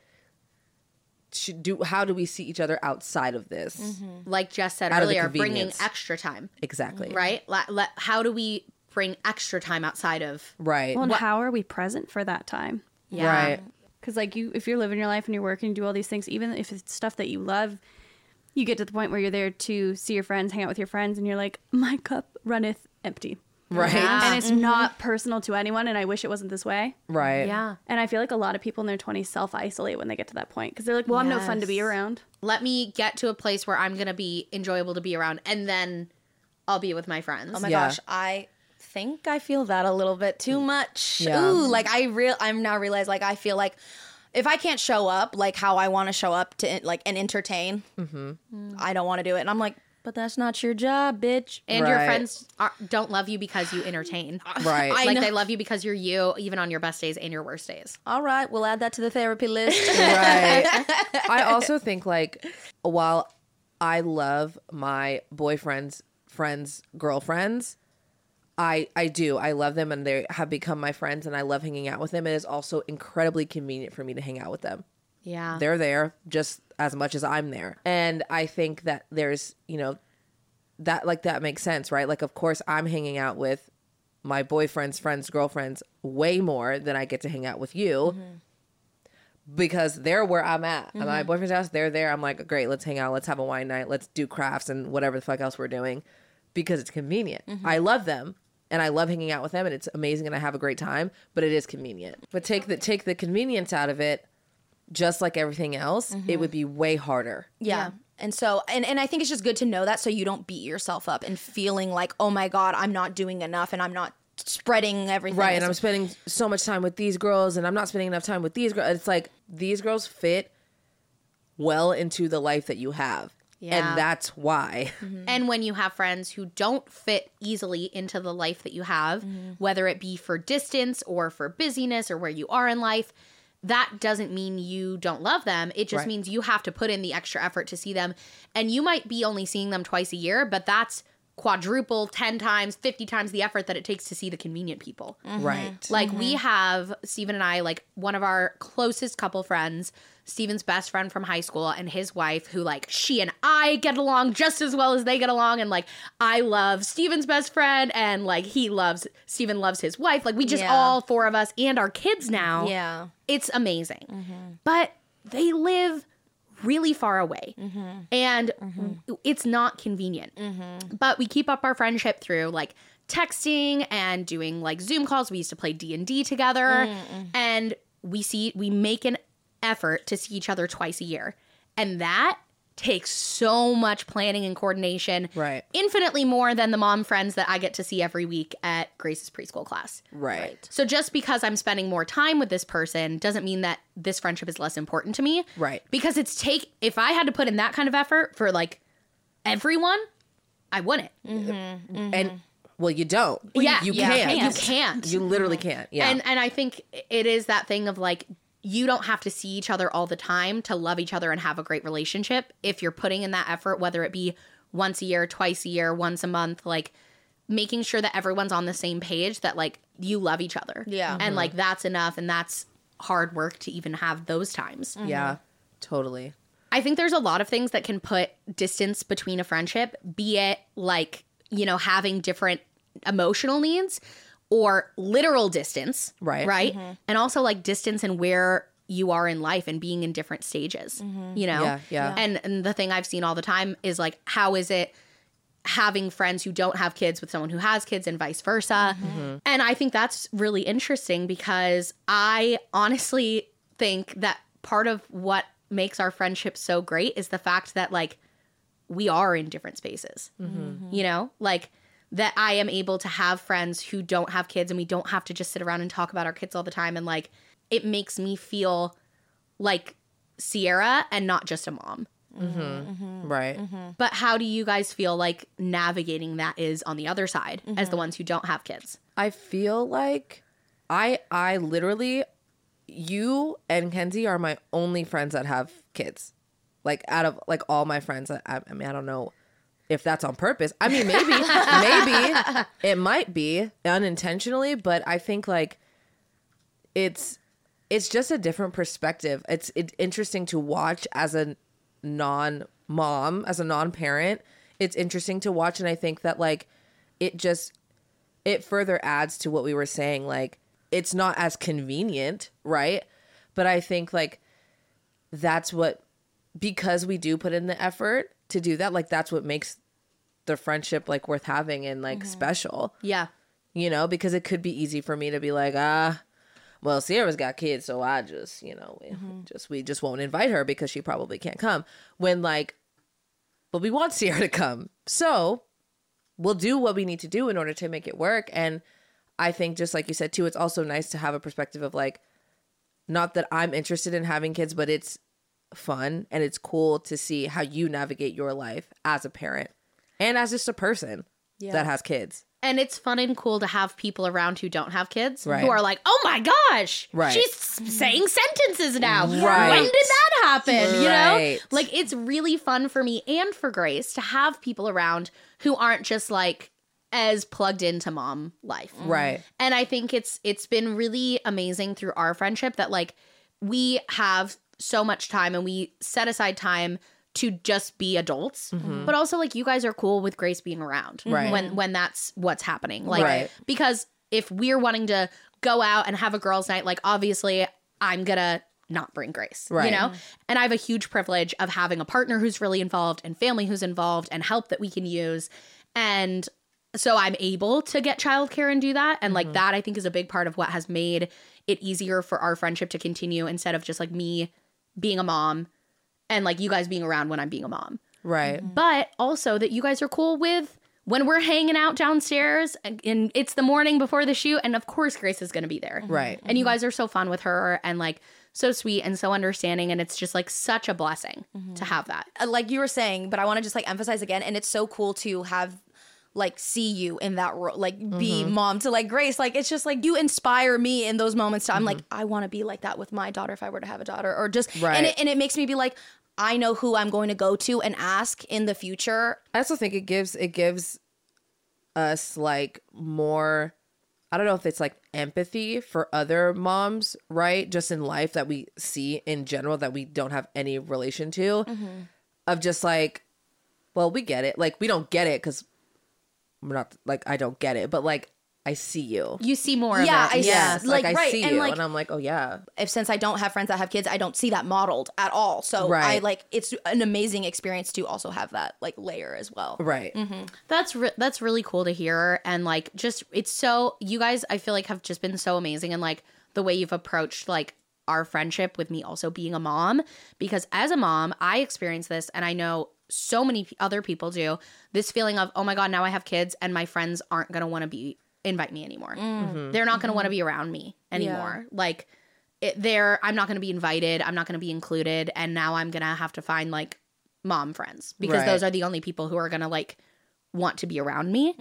should do how do we see each other outside of this? Mm-hmm. Like Jess said Out earlier, bringing extra time, Exactly. right? La- la- how do we bring extra time outside of? Right. Well, and how are we present for that time? Yeah. Right. Because like you, if you're living your life and you're working, do all these things, even if it's stuff that you love, you get to the point where you're there to see your friends, hang out with your friends, and you're like, my cup runneth empty, Right. Yeah. and it's not personal to anyone. And I wish it wasn't this way. Right. Yeah. And I feel like a lot of people in their 20s self isolate when they get to that point because they're like, well, I'm no fun to be around. Let me get to a place where I'm going to be enjoyable to be around, and then I'll be with my friends. Oh my Yeah. gosh, I think I feel that a little bit too much. Yeah. Ooh, like I real I'm now realize like I feel like if I can't show up like how I want to show up to like and entertain, mm-hmm. I don't want to do it. And I'm like, but that's not your job, bitch. and your friends are, don't love you because you entertain. Right. I like they love you because you're you, even on your best days and your worst days. All right, we'll add that to the therapy list. right. I also think like while I love my boyfriends, friends, girlfriends, I I do. I love them and they have become my friends and I love hanging out with them. It is also incredibly convenient for me to hang out with them. Yeah. They're there just as much as I'm there. And I think that there's, you know, that like that makes sense, right? Like of course I'm hanging out with my boyfriend's friends, girlfriends way more than I get to hang out with you. Mm-hmm. Because they're where I'm at. At my mm-hmm. boyfriend's house, they're there. I'm like, great, let's hang out, let's have a wine night, let's do crafts and whatever the fuck else we're doing. Because it's convenient. Mm-hmm. I love them and I love hanging out with them and it's amazing and I have a great time, but it is convenient. But take the take the convenience out of it, just like everything else, it mm-hmm. would be way harder. Yeah. And so, and, and I think it's just good to know that so you don't beat yourself up and feeling like, oh my God, I'm not doing enough and I'm not spreading everything. Right, and I'm spending so much time with these girls, and I'm not spending enough time with these girls. It's like these girls fit well into the life that you have, Yeah. and that's why. Mm-hmm. And when you have friends who don't fit easily into the life that you have, mm-hmm. whether it be for distance or for busyness or where you are in life, that doesn't mean you don't love them. It just Right. means you have to put in the extra effort to see them. And you might be only seeing them twice a year, but that's quadruple, 10 times, 50 times the effort that it takes to see the convenient people. Right. Like we mm-hmm. have stephen and I, like one of our closest couple friends, Steven's best friend from high school, and his wife, who like she and I get along just as well as they get along, and like I love Steven's best friend, and like he loves Steven loves his wife. Like we just Yeah. all four of us and our kids now. Yeah. It's amazing. Mm-hmm. But they live really far away mm-hmm. and mm-hmm. it's not convenient but we keep up our friendship through like texting and doing like zoom calls we used to play d&d together and we see we make an effort to see each other twice a year and that takes so much planning and coordination Right. infinitely more than the mom friends that i get to see every week at grace's preschool class Right. so just because I'm spending more time with this person doesn't mean that this friendship is less important to me. Right. Because it's take if I had to put in that kind of effort for like everyone, I wouldn't. Mm-hmm, mm-hmm. And well, you don't. yeah, you yeah, can't. You can't. You literally can't. Yeah. And and I think it is that thing of like you don't have to see each other all the time to love each other and have a great relationship if you're putting in that effort whether it be once a year, twice a year, once a month, like making sure that everyone's on the same page that like you love each other. Yeah. And mm-hmm. like that's enough and that's hard work to even have those times. Mm-hmm. yeah. Totally. I think there's a lot of things that can put distance between a friendship, be it like, you know, having different emotional needs or literal distance. Right. Right. Mm-hmm. And also like distance and where you are in life and being in different stages, mm-hmm. you know? Yeah, yeah. And, and the thing I've seen all the time is like, how is it having friends who don't have kids with someone who has kids and vice versa? Mm-hmm. And I think that's really interesting because I honestly think that part of what makes our friendship so great is the fact that like we are in different spaces. You know, like that I am able to have friends who don't have kids and we don't have to just sit around and talk about our kids all the time. And like it makes me feel like Sierra and not just a mom. Mm-hmm. Mm-hmm. Right. Mm-hmm. But how do you guys feel like navigating that is on the other side as the ones who don't have kids? I feel like I I literally you and Kenzie are my only friends that have kids. Like out of like all my friends, I, I mean I don't know if that's on purpose. I mean maybe maybe it might be unintentionally, but I think like it's it's just a different perspective. It's it, interesting to watch as a non mom, as a non parent. It's interesting to watch, and I think that like it just it further adds to what we were saying. Like it's not as convenient, right? But I think like that's what because we do put in the effort to do that. Like that's what makes the friendship like worth having and like special Yeah. you know, because it could be easy for me to be like, ah, well, Sierra's got kids, so I just, you know, we just we just won't invite her because she probably can't come. When like, but we want Sierra to come, so we'll do what we need to do in order to make it work. And I think, just like you said too, it's also nice to have a perspective of like, not that I'm interested in having kids, but it's fun and it's cool to see how you navigate your life as a parent and as just a person that has kids. And it's fun and cool to have people around who don't have kids Right. who are like, oh my gosh, Right. she's saying sentences now. Right. When did that happen? You know? Like, it's really fun for me and for Grace to have people around who aren't just like as plugged into mom life. Mm. Right. And I think it's it's been really amazing through our friendship that like we have so much time and we set aside time to just be adults. But also like you guys are cool with Grace being around Mm-hmm. Right. when when that's what's happening. Like Right. because if we're wanting to go out and have a girls night like obviously I'm to not bring Grace, right. you know? And I have a huge privilege of having a partner who's really involved and family who's involved and help that we can use. And so I'm able to get childcare and do that. And like that, I think is a big part of what has made it easier for our friendship to continue instead of just like me being a mom and like you guys being around when I'm being a mom. Right. Mm-hmm. But also that you guys are cool with when we're hanging out downstairs and and it's the morning before the shoot. And of course, Grace is going to be there. Mm-hmm. Right. And you guys are so fun with her and like so sweet and so understanding. And it's just like such a blessing mm-hmm. to have that. Uh, like you were saying, but I want to just like emphasize again, and it's so cool to have like see you in that role, like be mom to like Grace. Like it's just like you inspire me in those moments. To, I'm like I want to be like that with my daughter if I were to have a daughter, or just Right. and it, and it makes me be like I know who I'm going to go to and ask in the future. I also think it gives it gives us like more I don't know if it's like empathy for other moms, right? Just in life that we see in general that we don't have any relation to mm-hmm. of just like well, we get it. Like we don't get it cuz we're not like I don't get it, but like I see you. You see more Yeah, of I it. see. Yes, like, like, I right, see and, you, like- and I'm like, oh yeah, if since I don't have friends that have kids, I don't see that modeled at all. So I Right. like it's an amazing experience to also have that like layer as well. right, mm-hmm. That's re- that's really cool to hear, and like just it's so you guys I feel like have just been so amazing, and like the way you've approached like our friendship with me also being a mom, because as a mom I experience this, and I know so many other people do this feeling of oh my god now I have kids and my friends aren't gonna want to be invite me anymore. Mm-hmm. Mm-hmm. They're not gonna want to mm-hmm. be around me anymore. Like it, they're I'm not gonna be invited. I'm not gonna be included, and now I'm gonna have to find like mom friends because Right. those are the only people who are gonna like want to be around me.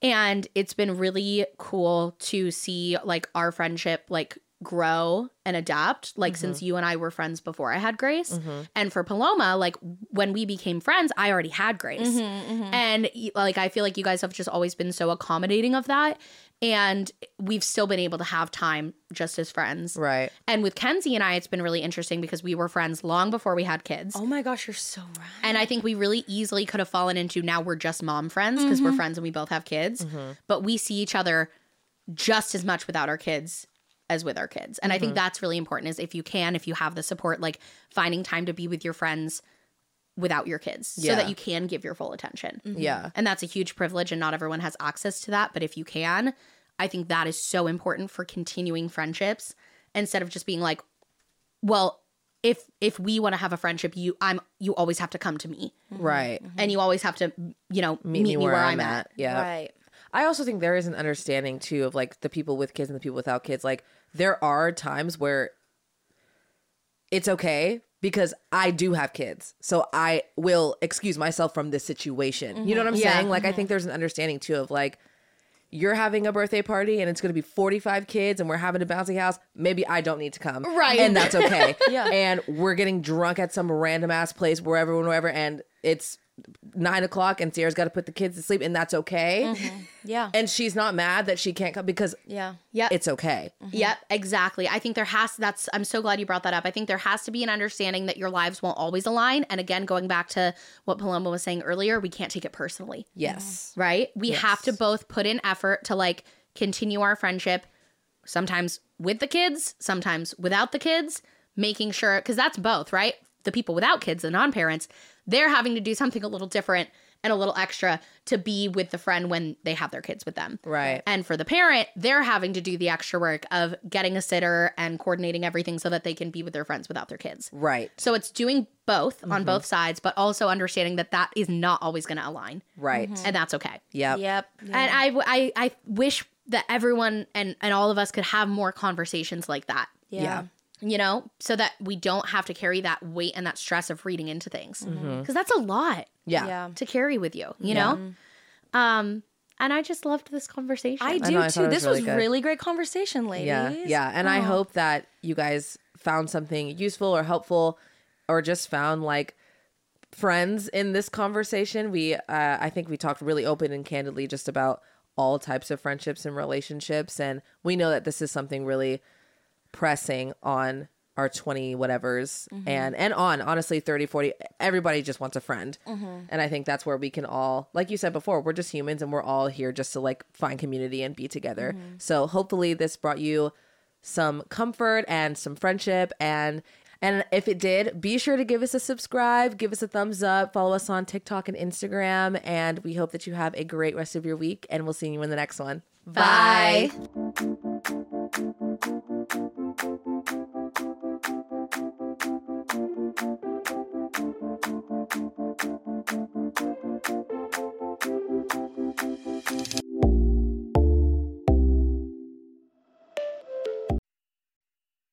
And it's been really cool to see like our friendship like grow and adapt like mm-hmm. since you and I were friends before I had Grace. Mm-hmm. And for Paloma, like when we became friends, I already had Grace. Mm-hmm, and like I feel like you guys have just always been so accommodating of that and we've still been able to have time just as friends. right. And with Kenzie and I it's been really interesting because we were friends long before we had kids. Oh my gosh, you're so right. And I think we really easily could have fallen into now we're just mom friends because we're friends and we both have kids. But we see each other just as much without our kids as with our kids. And I think mm-hmm. that's really important is if you can, if you have the support, like finding time to be with your friends without your kids so that you can give your full attention. Mm-hmm. Yeah, And that's a huge privilege and not everyone has access to that. But if you can, I think that is so important for continuing friendships instead of just being like, well, if if we want to have a friendship, you I'm you always have to come to me mm-hmm. right. and you always have to you know meet, Meet, me where, I'm at. Yeah. Right. I also think there is an understanding too of like the people with kids and the people without kids. Like there are times where it's okay because I do have kids. So I will excuse myself from this situation. You know what I'm mm-hmm. Yeah. saying? Like I mm-hmm. think there's an understanding too of like you're having a birthday party and it's going to be 45 kids and we're having a bouncy house. Maybe I don't need to come. Right. And that's okay. Yeah. And we're getting drunk at some random ass place wherever, wherever. And it's nine o'clock and Sierra's got to put the kids to sleep and that's okay. Mm-hmm. Yeah. And she's not mad that she can't come because yeah. yeah, it's okay. Mm-hmm. Yep, exactly. I think there has that's I'm so glad you brought that up. I think there has to be an understanding that your lives won't always align. And again, going back to what Paloma was saying earlier, we can't take it personally. Yes. Mm-hmm. right? We have to both put in effort to like continue our friendship, sometimes with the kids, sometimes without the kids, making sure, because that's both, right? The people without kids, the non parents, they're having to do something a little different and a little extra to be with the friend when they have their kids with them. Right. And for the parent, they're having to do the extra work of getting a sitter and coordinating everything so that they can be with their friends without their kids. Right. So it's doing both on mm-hmm. both sides, but also understanding that that is not always going to align. Right. And that's okay. Yep. Yep. And I, I, I wish that everyone and, and all of us could have more conversations like that, Yeah. Yeah. You know, so that we don't have to carry that weight and that stress of reading into things. Because that's a lot Yeah. Yeah. to carry with you, you know? Um, and I just loved this conversation. I I do know, I thought too. it was This really was good. really great conversation, ladies. Yeah. Yeah. And I hope that you guys found something useful or helpful or just found like friends in this conversation. We, uh, I think we talked really open and candidly just about all types of friendships and relationships. And we know that this is something really pressing on our 20 whatevers mm-hmm. and and on honestly 30 40 everybody just wants a friend. Mm-hmm. And i think that's where we can all like you said before we're just humans and we're all here just to like find community and be together. Mm-hmm. So hopefully this brought you some comfort and some friendship. And and if it did be sure to give us a subscribe give us a thumbs up follow us on tiktok and instagram. And we hope that you have a great rest of your week and we'll see you in the next one Bye. Bye.